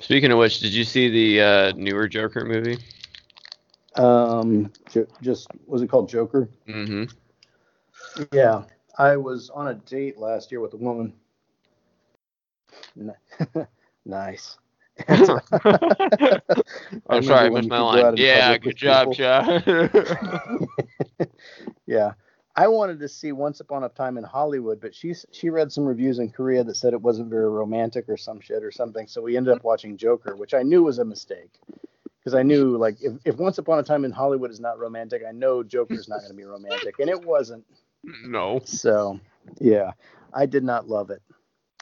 Speaking of which, did you see the uh, newer Joker movie? Um, ju- just was it called Joker? Mm-hmm. Yeah, I was on a date last year with a woman. Nice. I'm remember sorry, I missed my line. Yeah, good job. Chad. Yeah. I wanted to see Once Upon a Time in Hollywood, but she she read some reviews in Korea that said it wasn't very romantic or some shit or something. So we ended up watching Joker, which I knew was a mistake because I knew like if, if Once Upon a Time in Hollywood is not romantic, I know Joker's not going to be romantic, and it wasn't. No. So yeah, I did not love it.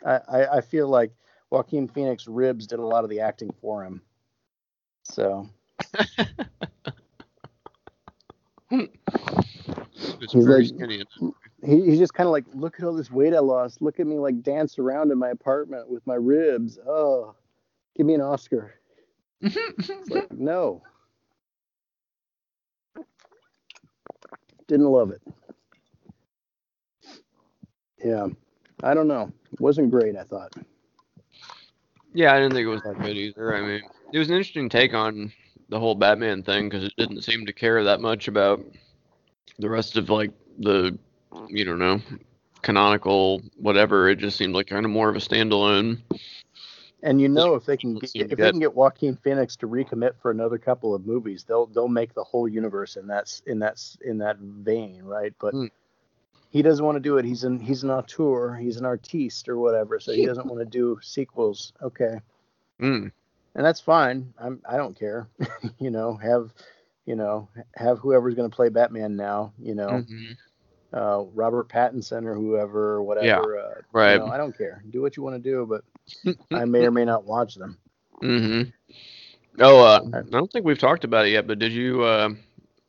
I, I, I feel like Joaquin Phoenix ribs did a lot of the acting for him. So He's like- he, he's just kind of like, look at all this weight I lost. Look at me like dance around in my apartment with my ribs. Oh, give me an Oscar. Like, no. Didn't love it. Yeah. I don't know. Wasn't great, I thought. Yeah, I didn't think it was that good either. I mean, it was an interesting take on the whole Batman thing because it didn't seem to care that much about the rest of like the, you don't know, canonical whatever. It just seemed like kind of more of a standalone. And you know, if they can get, if they can get Joaquin Phoenix to recommit for another couple of movies, they'll they'll make the whole universe in that in that in that vein, right? But Hmm. He doesn't want to do it. He's an he's an auteur, he's an artiste or whatever, so he doesn't want to do sequels. Okay, Mm. and that's fine. I'm I don't care. you know, have you know have whoever's going to play Batman now. You know, Mhm. uh, Robert Pattinson or whoever, or whatever. Uh, Right. You know, I don't care. Do what you want to do, but I may or may not watch them. Mm-hmm. Oh, uh, I don't think we've talked about it yet, but did you uh,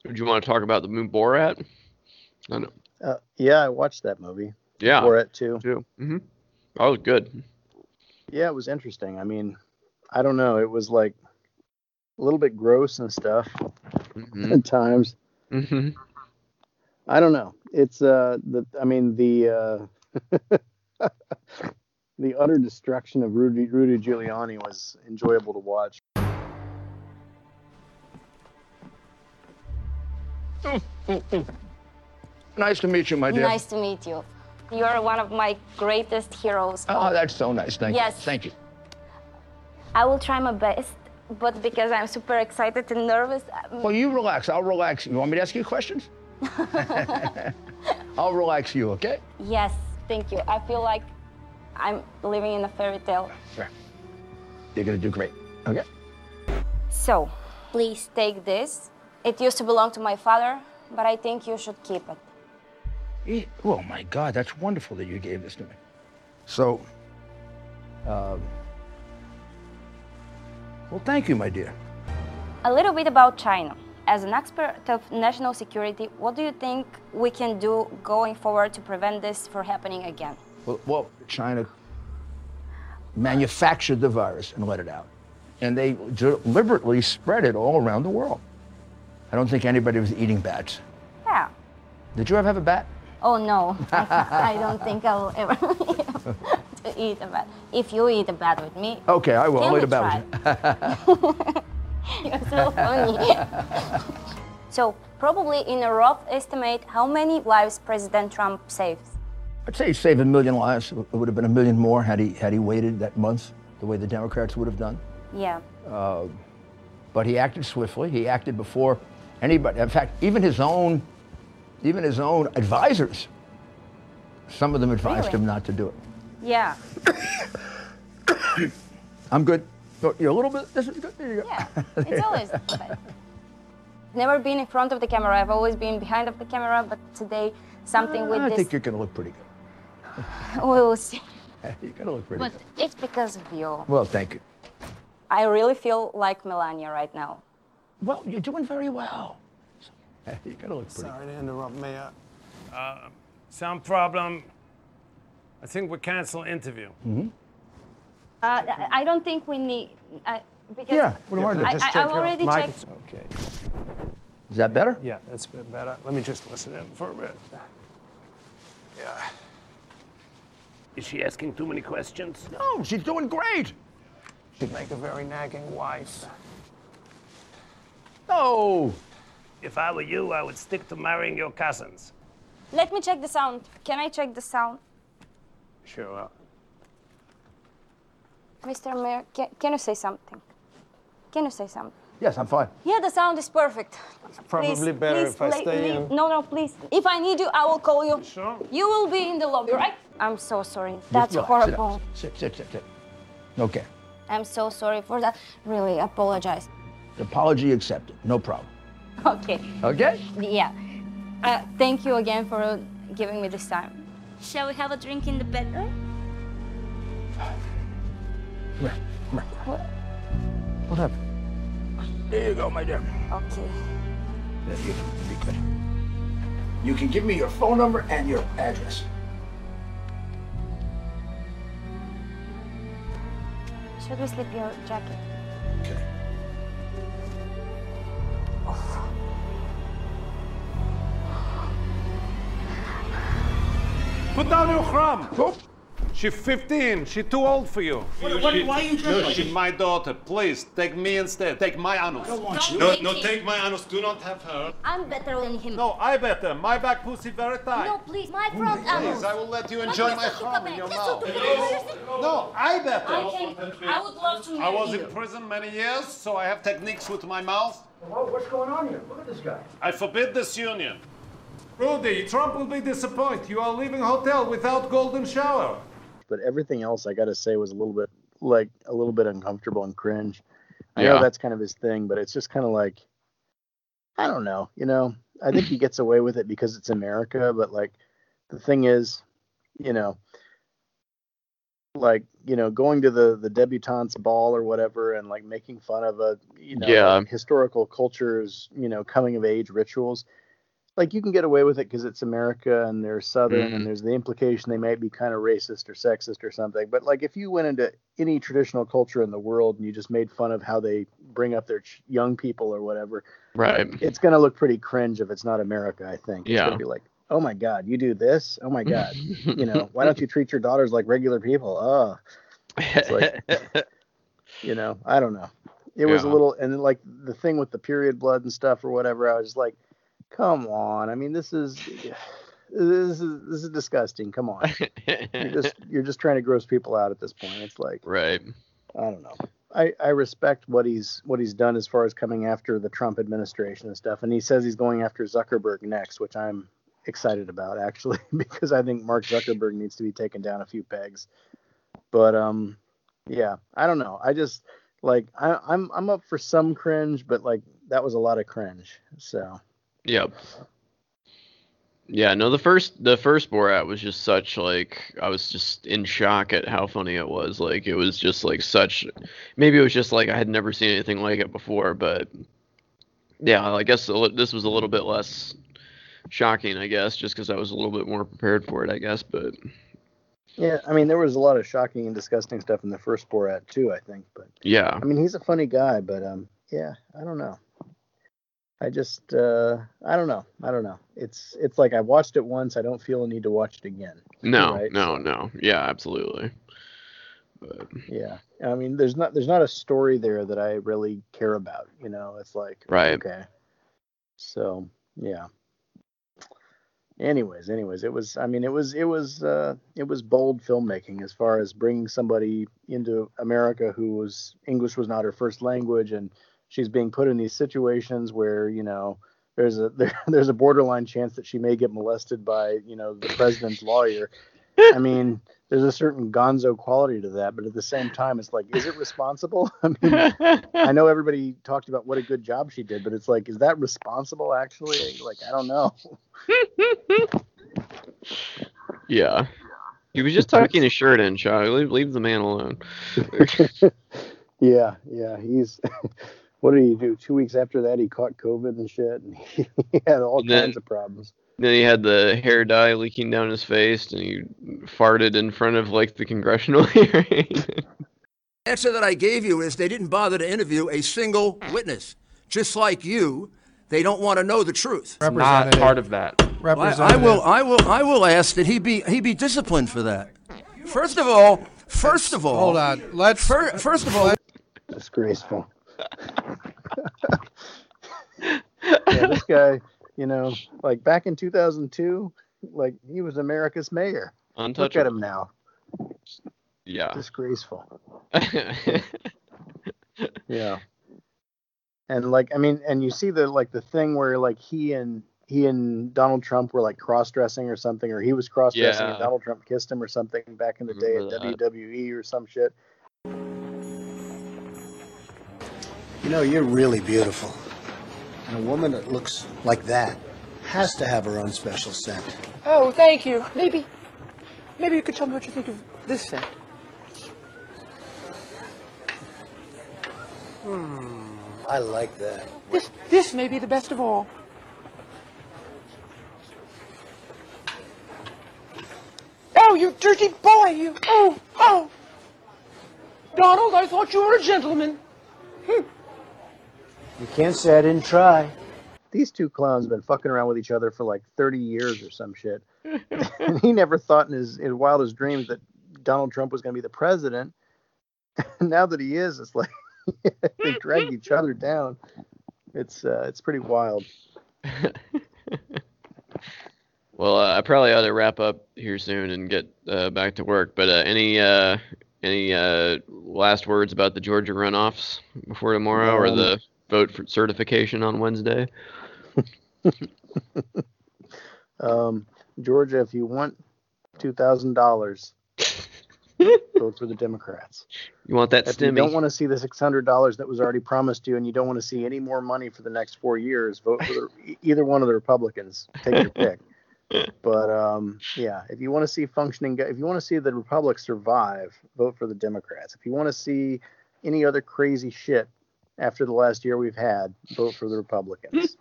did you want to talk about the movie Borat? I know. Uh, yeah, I watched that movie. Yeah. Borat too. Too. Mm-hmm. That was good. Yeah, it was interesting. I mean, I don't know. It was like a little bit gross and stuff Mm-hmm. at times. Mm-hmm. I don't know. It's uh the I mean the uh the utter destruction of Rudy Rudy Giuliani was enjoyable to watch. Nice to meet you, my dear. Nice to meet you. You're one of my greatest heroes. Oh, that's so nice. Thank Yes. you. Thank you. I will try my best, but because I'm super excited and nervous, um, Well, you relax. I'll relax. You want me to ask you questions? I'll relax you, okay? yes, thank you. I feel like I'm living in a fairy tale. You're gonna do great. Okay. So, please take this. It used to belong to my father, but I think you should keep it. Eh, Oh my God, that's wonderful that you gave this to me. So, um, well, thank you, my dear. A little bit about China. As an expert of national security, what do you think we can do going forward to prevent this from happening again? Well, well, China manufactured the virus and let it out. And they deliberately spread it all around the world. I don't think anybody was eating bats. Yeah. Did you ever have a bat? Oh no, I, I don't think I'll ever to eat a bat. If you eat a bat with me, Okay, I will. Can I'll eat a bat with you. you're so funny. so probably in a rough estimate, how many lives President Trump saves? I'd say he saved a million lives. It would have been a million more had he had he waited that month, the way the Democrats would have done. Yeah. Uh, but he acted swiftly. He acted before anybody. In fact, even his own, even his own advisors. Some of them advised Really? him not to do it. Yeah. I'm good. You're a little bit. This is good. There you go. Yeah. It's always. but Never been in front of the camera. I've always been behind of the camera, but today something uh, with I this. think you're to look pretty good. we will see. You're to look pretty But good. But it's because of you. Well, thank you. I really feel like Melania right now. Well, you're doing very well. You're going to look pretty. Sorry to interrupt, Mayor. Uh, sound problem. I think we cancel interview. Mm-hmm. Uh, I- I don't think we need. I because Yeah, what do I do? I, Just I, I've already mic. checked. Okay. Is that better? Yeah, that's a bit better. Let me just listen in for a bit. Yeah. Is she asking too many questions? No, she's doing great. She'd make a very nagging wife. No. If I were you, I would stick to marrying your cousins. Let me check the sound. Can I check the sound, Sure. Mr. Mayor? Can, can you say something? Can you say something? Yes, I'm fine. Yeah, the sound is perfect. Probably please, better please, if I la- stay leave- in. No, no, please. If I need you, I will call you. Sure. You will be in the lobby, right? I'm so sorry. That's Relax, horrible. Sit, sit, sit, sit. Okay. I'm so sorry for that. Really, apologize. Apology accepted. No problem. Okay. Okay? Yeah. Uh, thank you again for giving me this time. Shall we have a drink in the bedroom? Come here. Come here. What? What happened? There you go, my dear. Okay. There you go. Be good. You can give me your phone number and your address. Should we slip your jacket? Okay. Put down your crumb. She's 15. She's too old for you. What- what- why are you dressed No, like she's my daughter. Please take me instead. Take my anus. don't want you. No, no, take take my anus. Do not have her. I'm better than him. No, I better. My back pussy very tight. No, please, my front Please, I will let you enjoy my crumb in your mouth. No, No, I better. I can. I would love to I was you. in prison many years, so I have techniques with my mouth. What's going on here? Look at this guy. I forbid this union. Rudy, Trump will be disappointed. You are leaving hotel without golden shower. but everything else I got to say was a little bit like a little bit uncomfortable and cringe. I Yeah. know that's kind of his thing, but it's just kind of like I don't know, you know. I think he gets away with it because it's America, but like the thing is, you know, like you know, going to the the debutante's ball or whatever, and like making fun of a you know Yeah. like, historical cultures, you know, coming of age rituals. Like you can get away with it because it's America and they're Southern, Mhm. and there's the implication they might be kind of racist or sexist or something. But like if you went into any traditional culture in the world and you just made fun of how they bring up their ch- young people or whatever, Right. it's gonna look pretty cringe if it's not America. I think. It's Yeah. gonna be like, oh my God, you do this? Oh my God, you know, why don't you treat your daughters like regular people? Oh, it's like, you know, I don't know. It was a little, and like the thing with the period blood and stuff or whatever. I was like, come on. I mean, this is. This is this is disgusting. Come on, you're just you're just trying to gross people out at this point. It's like right. I don't know. I, I respect what he's what he's done as far as coming after the Trump administration and stuff. And he says he's going after Zuckerberg next, which I'm excited about actually, because I think Mark Zuckerberg needs to be taken down a few pegs. But um, yeah, I don't know. I just like I, I'm I'm up for some cringe, but like that was a lot of cringe. So Yep. Yeah, no, the first the first Borat was just such like I was just in shock at how funny it was. Like it was just like such maybe it was just like I had never seen anything like it before, but yeah, I guess this was a little bit less shocking, I guess, just because I was a little bit more prepared for it, I guess. But yeah, I mean there was a lot of shocking and disgusting stuff in the first Borat too. I think, but yeah, I mean he's a funny guy, but um, yeah, I don't know. I just uh I don't know. I don't know. It's it's like I watched it once, I don't feel a need to watch it again. no, Right, no, no, yeah, absolutely. But Yeah. I mean there's not there's not a story there that I really care about, you know. It's like Right. okay. So, yeah. Anyways, anyways, it was I mean it was it was uh it was bold filmmaking as far as bringing somebody into America who was English was not her first language and she's being put in these situations where, you know, there's a there, there's a borderline chance that she may get molested by, you know, the president's lawyer. I mean, there's a certain gonzo quality to that, but at the same time, it's like, is it responsible? I mean, I know everybody talked about what a good job she did, but it's like, is that responsible actually? Like, I don't know. yeah. He was just tucking his shirt in, Charlie. Leave, leave the man alone. Yeah, yeah, he's. what did he do? Two weeks after that, he caught COVID and shit, and he had all And then- kinds of problems. Then he had the hair dye leaking down his face, and he farted in front of like the congressional hearing. answer that I gave you is they didn't bother to interview a single witness. Just like you, they don't want to know the truth. not part of that. Well, I, I will. I will. I will ask that he be he be disciplined for that. First of all, first of all, Hold on. Let's fir- first of all, Disgraceful. yeah, this guy, you know, like back in 2002, like he was America's mayor. Look at him now. Yeah. Disgraceful. Yeah. And like, I mean, and you see the like the thing where like he and he and Donald Trump were like cross dressing or something, or he was cross dressing Yeah. and Donald Trump kissed him or something back in the day at that. WWE or some shit. You know, you're really beautiful. And a woman that looks like that has to have her own special scent. Oh, thank you. Maybe, maybe you could tell me what you think of this scent. Hmm, I like that. This, this may be the best of all. Oh, you dirty boy, you! Oh, oh! Donald, I thought you were a gentleman. You can't say I didn't try. These two clowns have been fucking around with each other for like 30 years or some shit. and he never thought in his, his wildest dreams that Donald Trump was going to be the president. now that he is, it's like they drag each other down. It's uh, it's pretty wild. Well, uh, I probably ought to wrap up here soon and get uh, back to work. But uh, any uh, any uh, last words about the Georgia runoffs before tomorrow, or Um, the vote for certification on Wednesday? Um, Georgia, if you want two thousand dollars, vote for the Democrats. You want that If you don't want to see the six hundred dollars that was already promised you, and you don't want to see any more money for the next four years, vote for the, either one of the Republicans. Take your pick. But um, yeah, if you want to see functioning, if you want to see the Republic survive, vote for the Democrats. If you want to see any other crazy shit after the last year we've had, vote for the Republicans.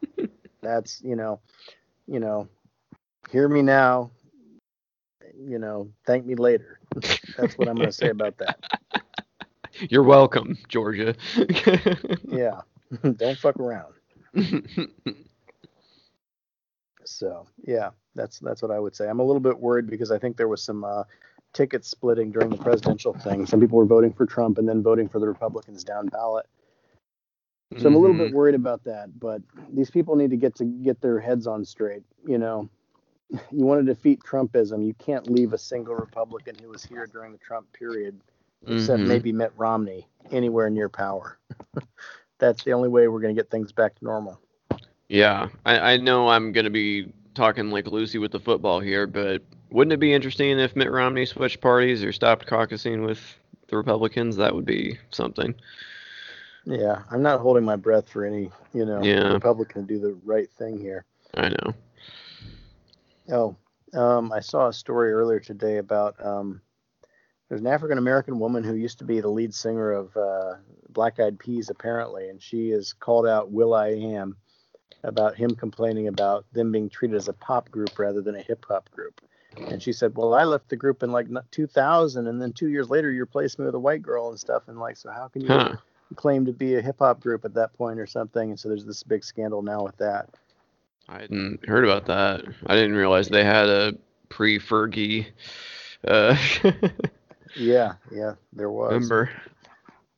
That's you know, you know, hear me now. You know, thank me later. That's what I'm going to say about that. You're welcome, Georgia. Yeah, don't fuck around. So yeah, that's that's what I would say. I'm a little bit worried because I think there was some uh, ticket splitting during the presidential thing. Some people were voting for Trump and then voting for the Republicans down ballot. So I'm a little bit worried about that. But these people need to get to get their heads on straight. You know, you want to defeat Trumpism, you can't leave a single Republican who was here during the Trump period, except Mhm. maybe Mitt Romney, anywhere near power. that's the only way we're going to get things back to normal. Yeah, I, I know I'm gonna be talking like Lucy with the football here, but wouldn't it be interesting if Mitt Romney switched parties or stopped caucusing with the Republicans? That would be something. Yeah, I'm not holding my breath for any, you know, Yeah. Republican to do the right thing here. I know. Oh, um, I saw a story earlier today about um, there's an African American woman who used to be the lead singer of uh, Black Eyed Peas, apparently, and she has called out will.i.am about him complaining about them being treated as a pop group rather than a hip hop group. And she said, "Well, I left the group in like 2000, and then two years later, you replaced me with a white girl and stuff. And like, so how can you Huh. Claim to be a hip hop group at that point or something?" And so there's this big scandal now with that. I hadn't heard about that. I didn't realize they had a pre-Fergie uh, Yeah, yeah, there was. member.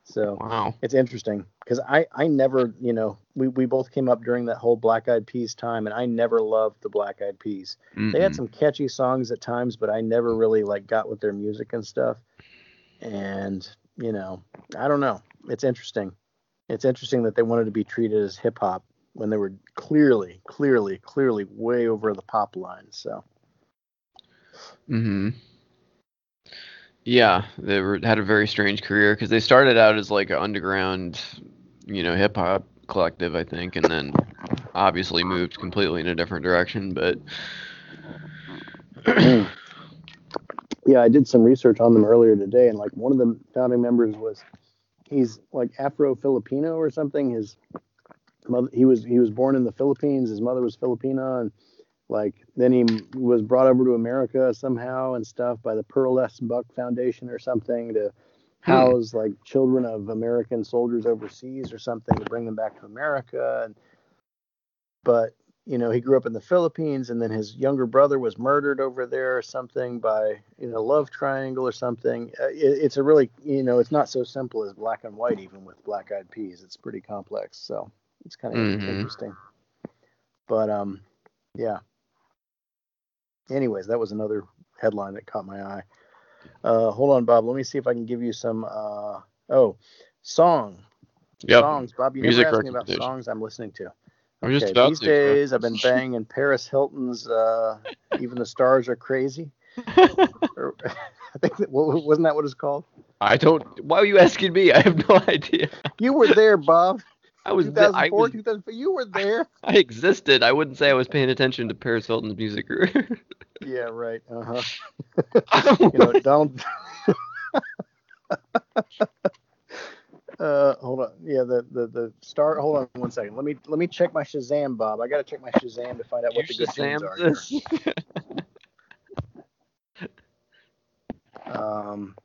So Wow. it's interesting because I I never you know we we both came up during that whole Black Eyed Peas time and I never loved the Black Eyed Peas. They had some catchy songs at times, but I never really like got with their music and stuff. And you know, I don't know. It's interesting. It's interesting that they wanted to be treated as hip hop when they were clearly, clearly, clearly way over the pop line. So hmm Yeah, they were had a very strange career because they started out as like an underground, you know, hip hop collective, I think, and then obviously moved completely in a different direction. But yeah, I did some research on them earlier today, and like one of the founding members was he's like Afro Filipino or something. His mother, he was he was born in the Philippines. His mother was Filipina, and like then he was brought over to America somehow and stuff by the Pearl S. Buck Foundation or something to hmm. house like children of American soldiers overseas or something to bring them back to America. And but you know he grew up in the Philippines, and then his younger brother was murdered over there or something by you know love triangle or something. Uh, it, it's a really you know it's not so simple as black and white even with Black Eyed Peas. It's pretty complex, so it's kind of Mhm. interesting. But um, yeah. Anyways, that was another headline that caught my eye. Uh, hold on, Bob. Let me see if I can give you some. Uh, oh, song Yep. Songs, Bob. You Music never asked me about songs I'm listening to. I just Okay, about these to. days I've been banging Paris Hilton's uh, "Even the Stars Are Crazy." Or- I think that, wasn't that what it's called? I don't. Why are you asking me? I have no idea. You were there, Bob. I was. th- I 2004, was. 2005. You were there. I existed. I wouldn't say I was paying attention to Paris Hilton's music career. Yeah, right. Uh huh. you know, Donald. Uh, hold on. Yeah, the, the the start. Hold on one second. Let me let me check my Shazam, Bob. I gotta check my Shazam to find out what the good Shazam are. here. Um,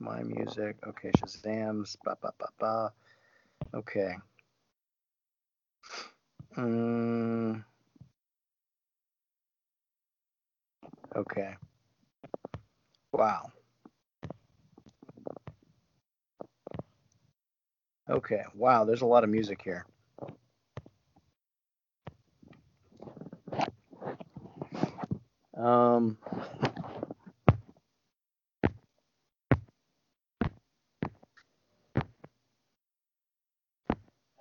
my music. Okay, Shazam's. Ba ba ba ba. Okay. Mm. Okay. Wow. Okay. Wow. There's a lot of music here. Um.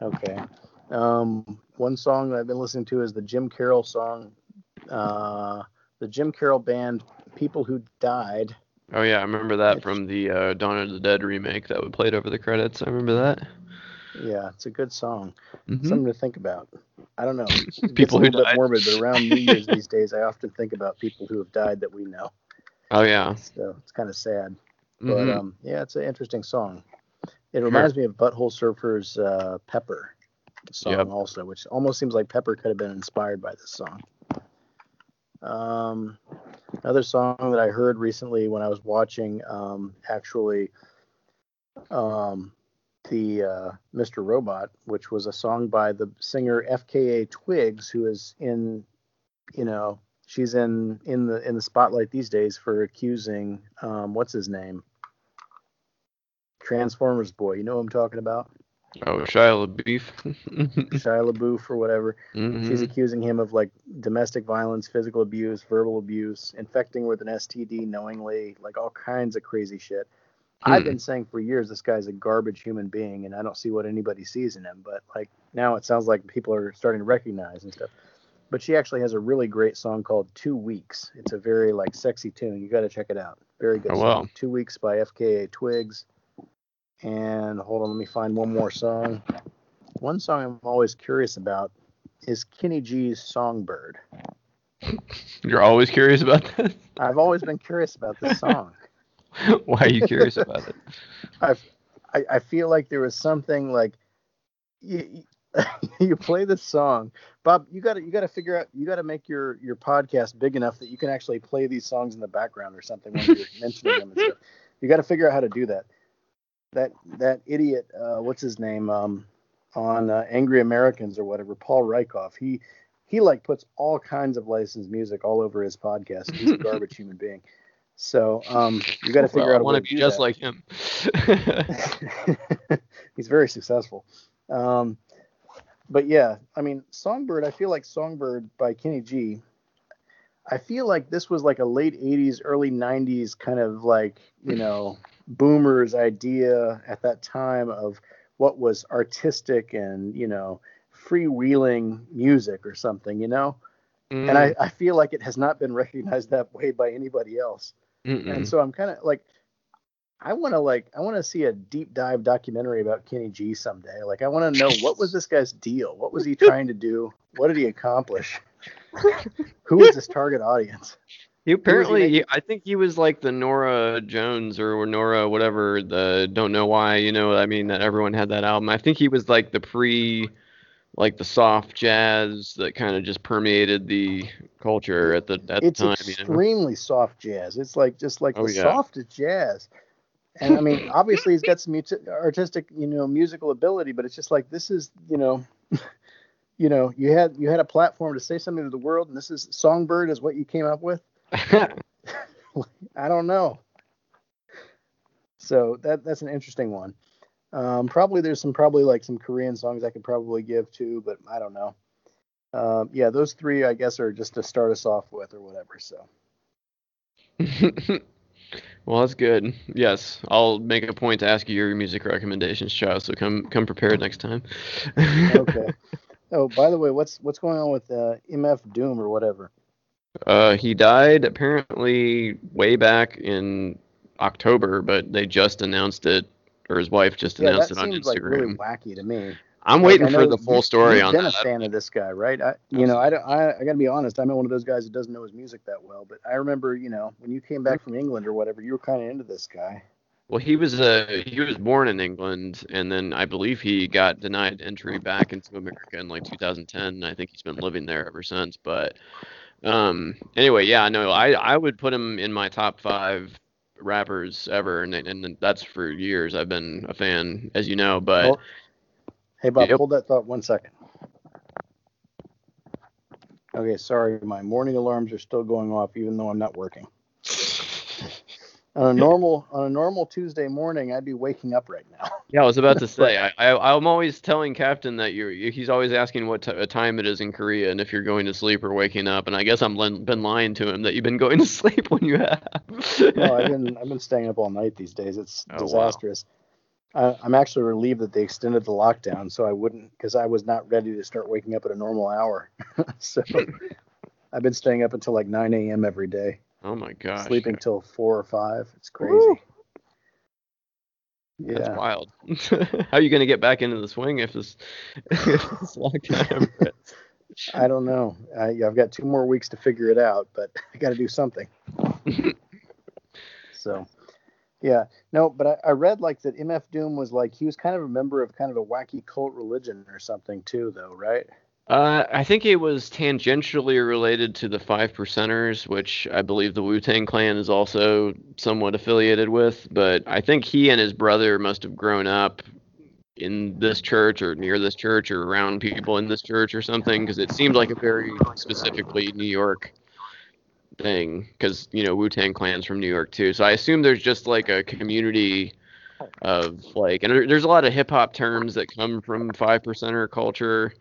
Okay. Um, one song that I've been listening to is the Jim Carroll song, uh, the Jim Carroll band "People Who Died." Oh yeah, I remember that from the uh, Dawn of the Dead remake that we played over the credits. I remember that. Yeah, it's a good song. Mhm. Something to think about. I don't know. It gets People a who little bit died. morbid, but around New Year's these days, I often think about people who have died that we know. Oh yeah. So it's kind of sad. But Mhm. um, yeah, it's an interesting song. It reminds me of Butthole Surfer's uh, "Pepper" song Yep. also, which almost seems like Pepper could have been inspired by this song. Um, another song that I heard recently when I was watching, um, actually, um, the uh, Mr. Robot, which was a song by the singer FKA Twigs, who is in, you know, she's in in the in the spotlight these days for accusing, um, what's his name, Transformers boy. You know who I'm talking about? Oh Shia LaBeouf. Shia LaBeouf or whatever. She's Mhm. accusing him of like domestic violence, physical abuse, verbal abuse, infecting with an STD knowingly, like all kinds of crazy shit. I've Hmm. been saying for years this guy's a garbage human being, and I don't see what anybody sees in him. But like now, it sounds like people are starting to recognize and stuff. But she actually has a really great song called Two Weeks. It's a very like sexy tune. You got to check it out. Very good Oh, song. wow. Two Weeks by FKA Twigs. And hold on, let me find one more song. One song I'm always curious about is Kenny G's Songbird. You're always curious about this. I've always been curious about this song. Why are you curious about it? I've, I I feel like there was something like you, you play this song, Bob. You got to you got to figure out you got to make your your podcast big enough that you can actually play these songs in the background or something when you're mentioning them and stuff. You got to figure out how to do that. That that idiot, uh, what's his name, um, on uh, Angry Americans or whatever, Paul Rieckhoff. He he like puts all kinds of licensed music all over his podcast. He's a garbage human being. So um, you got to figure Well, I out way want to to be just that. like him. He's very successful. Um, but yeah, I mean, Songbird. I feel like Songbird by Kenny G. I feel like this was like a late '80s, early '90s kind of like you know boomers idea at that time of what was artistic and you know freewheeling music or something, you know. And I, mm. I feel like it has not been recognized that way by anybody else. Mm-mm. And so I'm kind of like, I want to like, I want to see a deep dive documentary about Kenny G someday. Like, I want to know what was this guy's deal? What was he trying to do? What did he accomplish? Who was his target audience? He Who was he apparently, he- I think he was like the Norah Jones or Norah whatever. The don't know why, you know. I mean, that everyone had that album. I think he was like the pre, like the soft jazz that kind of just permeated the culture at the at it's the time. You know? extremely soft jazz. It's like just like Oh, the yeah. softest jazz. And I mean, obviously he's got some muti- artistic, you know, musical ability, but it's just like this is, you know, you know, you had you had a platform to say something to the world, and this is Songbird is what you came up with. I don't know. So that that's an interesting one. Um, probably there's some probably like some Korean songs I could probably give too, but I don't know. Um, yeah, those three I guess are just to start us off with or whatever. So Well, that's good. Yes, I'll make a point to ask you your music recommendations, Chow. So come come prepared next time. okay. Oh, by the way, what's what's going on with uh, MF Doom or whatever? Uh, he died apparently way back in October, but they just announced it, or his wife just Yeah, announced it on seems Instagram. like really wacky to me. I'm Like, waiting for the full story you've on been that. a fan of this guy, right? I, you know, I, don't, I, I got to be honest. I'm not one of those guys that doesn't know his music that well. But I remember, you know, when you came back from England or whatever, you were kind of into this guy. Well, he was uh, he was born in England, and then I believe he got denied entry back into America in like 2010. And I think he's been living there ever since. But um, anyway, yeah, no, I I would put him in my top five rappers ever, and and that's for years. I've been a fan, as you know. But Well, hey, Bob, Yep. hold that thought one second. Okay, sorry, my morning alarms are still going off, even though I'm not working. On a normal on a normal Tuesday morning, I'd be waking up right now. Yeah, I was about to say. I, I I'm always telling Captain that you're. He's always asking what t- time it is in Korea and if you're going to sleep or waking up. And I guess I'm lin- been lying to him that you've been going to sleep when you have. no, I've been I've been staying up all night these days. It's Oh, wow. disastrous. I, I'm actually relieved that they extended the lockdown, so I wouldn't because I was not ready to start waking up at a normal hour. so I've been staying up until like 9 a.m. every day, oh my gosh. sleeping till four or five. It's crazy. That's Yeah. wild. How are you going to get back into the swing if this, if this lockdown? I don't know. I, I've got two more weeks to figure it out, but I got to do something. so, yeah, no, but I, I read like that MF Doom was like he was kind of a member of kind of a wacky cult religion or something too, though, right? Uh, I think it was tangentially related to the Five Percenters, which I believe the Wu Tang Clan is also somewhat affiliated with. But I think he and his brother must have grown up in this church or near this church or around people in this church or something, because it seemed like a very specifically New York thing. Because you know Wu Tang Clan's from New York too, so I assume there's just like a community of like, and there's a lot of hip hop terms that come from Five Percenter culture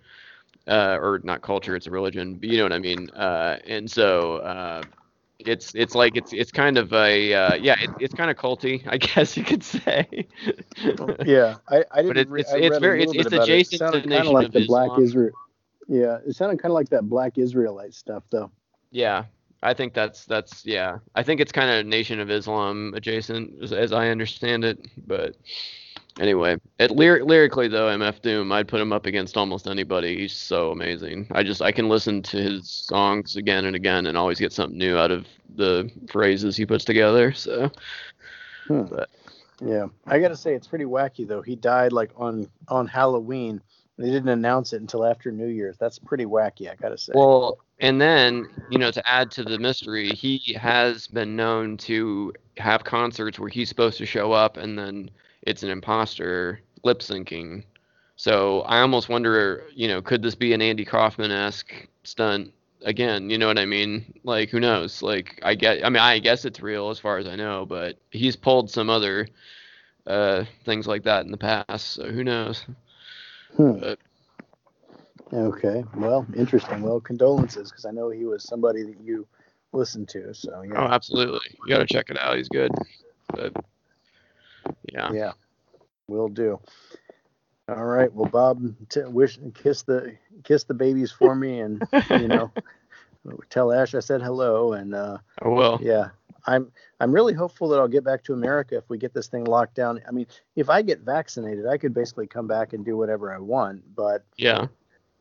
uh, or not culture, it's a religion, but you know what I mean. Uh, and so uh, it's it's like it's it's kind of a uh, yeah, it, it's kind of culty, I guess you could say. Yeah, I, I didn't. But it- re- it's- I it's read a very- it's- it's about it. It to the kind of Nation like of the Black. Israel. Yeah, it sounded kind of like that Black Israelite stuff, though. yeah, I think that's that's yeah, I think it's kind of a Nation of Islam adjacent as, as I understand it. But anyway, it lyric, lyrically though, MF Doom, I'd put him up against almost anybody. He's so amazing. I just I can listen to his songs again and again and always get something new out of the phrases he puts together. So. Hmm. But Yeah, I got to say it's pretty wacky though. He died like on on Halloween. They didn't announce it until after New Year's. That's pretty wacky, I got to say. Well, and then, you know, to add to the mystery, he has been known to have concerts where he's supposed to show up and then it's an imposter lip syncing. So I almost wonder, you know, could this be an Andy Kaufman esque stunt again? You know what I mean? Like, who knows? Like, I get, I mean, I guess it's real as far as I know, but he's pulled some other uh, things like that in the past. So who knows? Hmm. But, Okay, well, interesting. Well, condolences because I know he was somebody that you listened to. So yeah. oh, absolutely. You got to check it out. He's good. But yeah. Yeah, will do. All right. Well, Bob, t- wish kiss the kiss the babies for me, and you know, tell Ash I said hello. And uh, I will. yeah, I'm I'm really hopeful that I'll get back to America if we get this thing locked down. I mean, if I get vaccinated, I could basically come back and do whatever I want. But Yeah.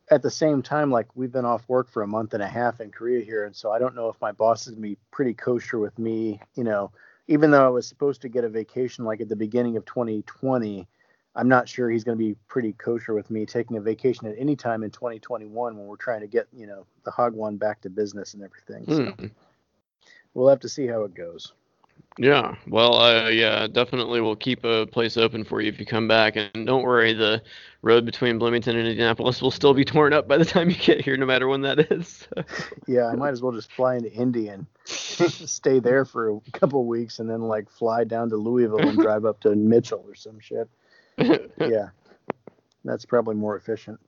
at the same time, like we've been off work for a month and a half in Korea here, and so I don't know if my boss is gonna be pretty kosher with me. You know, even though I was supposed to get a vacation like at the beginning of 2020, I'm not sure he's gonna be pretty kosher with me taking a vacation at any time in 2021 when we're trying to get you know the hagwon back to business and everything. So Hmm. we'll have to see how it goes. Yeah. Well, uh, yeah, definitely we'll keep a place open for you if you come back. And don't worry, the road between Bloomington and Indianapolis will still be torn up by the time you get here, no matter when that is. Yeah, I might as well just fly into Indy and stay there for a couple weeks and then like fly down to Louisville and drive up to Mitchell or some shit. Yeah. That's probably more efficient.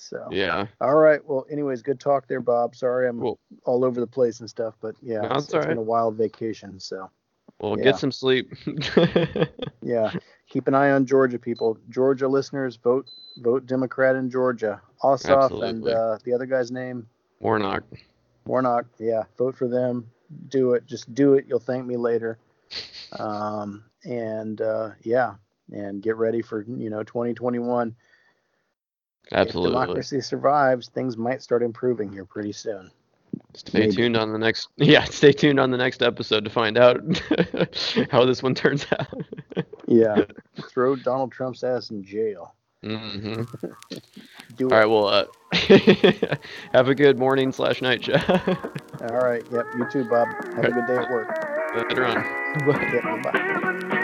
So yeah. All right. Well, anyways, good talk there, Bob. Sorry I'm Cool. all over the place and stuff, but yeah, No, it's, it's been a wild vacation. So Well, Yeah. get some sleep. Yeah, keep an eye on Georgia, people. Georgia listeners, vote vote Democrat in Georgia. Ossoff and uh, the other guy's name, Warnock. Warnock. Yeah, vote for them. Do it. Just do it. You'll thank me later. Um, and uh, yeah, and get ready for you know 2021. If democracy survives, things might start improving here pretty soon. Stay Maybe. tuned on the next. Yeah, stay tuned on the next episode to find out how this one turns out. Yeah, throw Donald Trump's ass in jail. hmm Do All right. Well, uh, have a good morning slash night, Jeff. All right. Yep. You too, Bob. Have a good day at work. Later on. Yep, bye.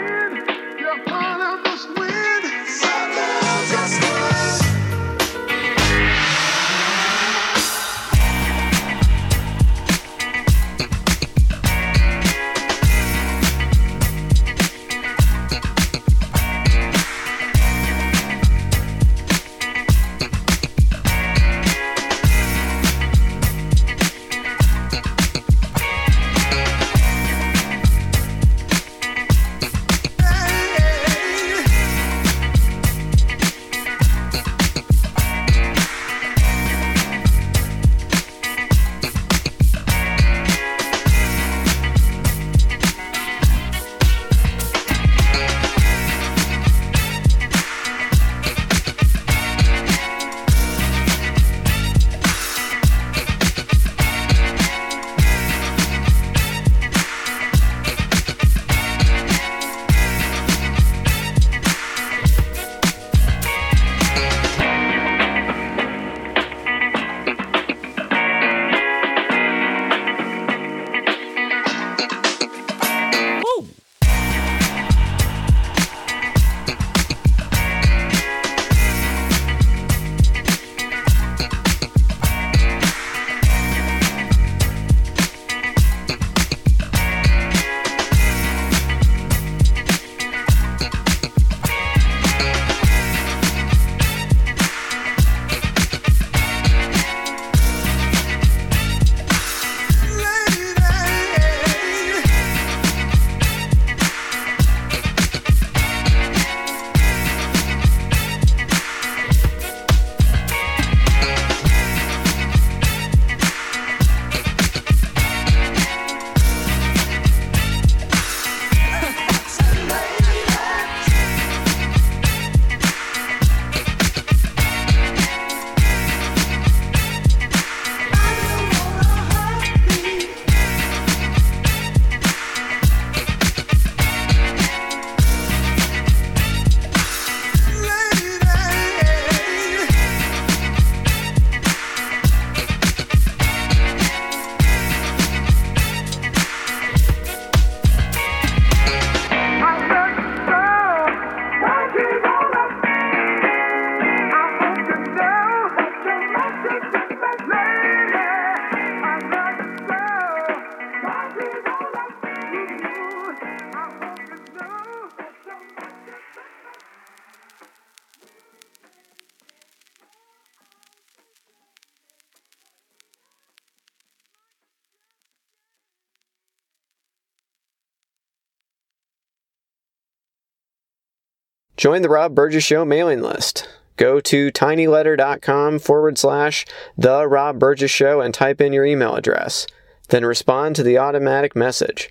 Join the Rob Burgess Show mailing list. Go to tinyletter.com forward slash The Rob Burgess Show and type in your email address. Then respond to the automatic message.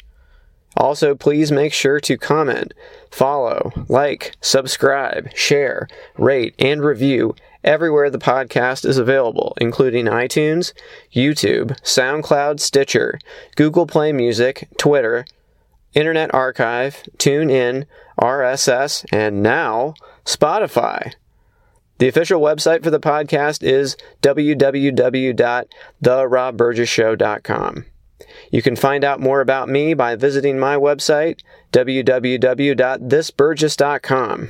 Also, please make sure to comment, follow, like, subscribe, share, rate, and review everywhere the podcast is available, including iTunes, YouTube, SoundCloud, Stitcher, Google Play Music, Twitter, Internet Archive, TuneIn, RSS, and now Spotify. The official website for the podcast is www.therobburgesshow.com. You can find out more about me by visiting my website, www.thisburgess.com.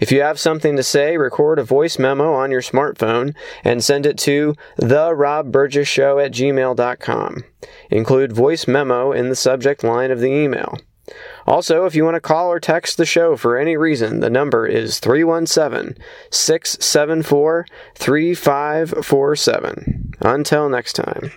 If you have something to say, record a voice memo on your smartphone and send it to therobburgessshow at gmail.com. Include voice memo in the subject line of the email. Also, if you want to call or text the show for any reason, the number is 317 674 3547. Until next time.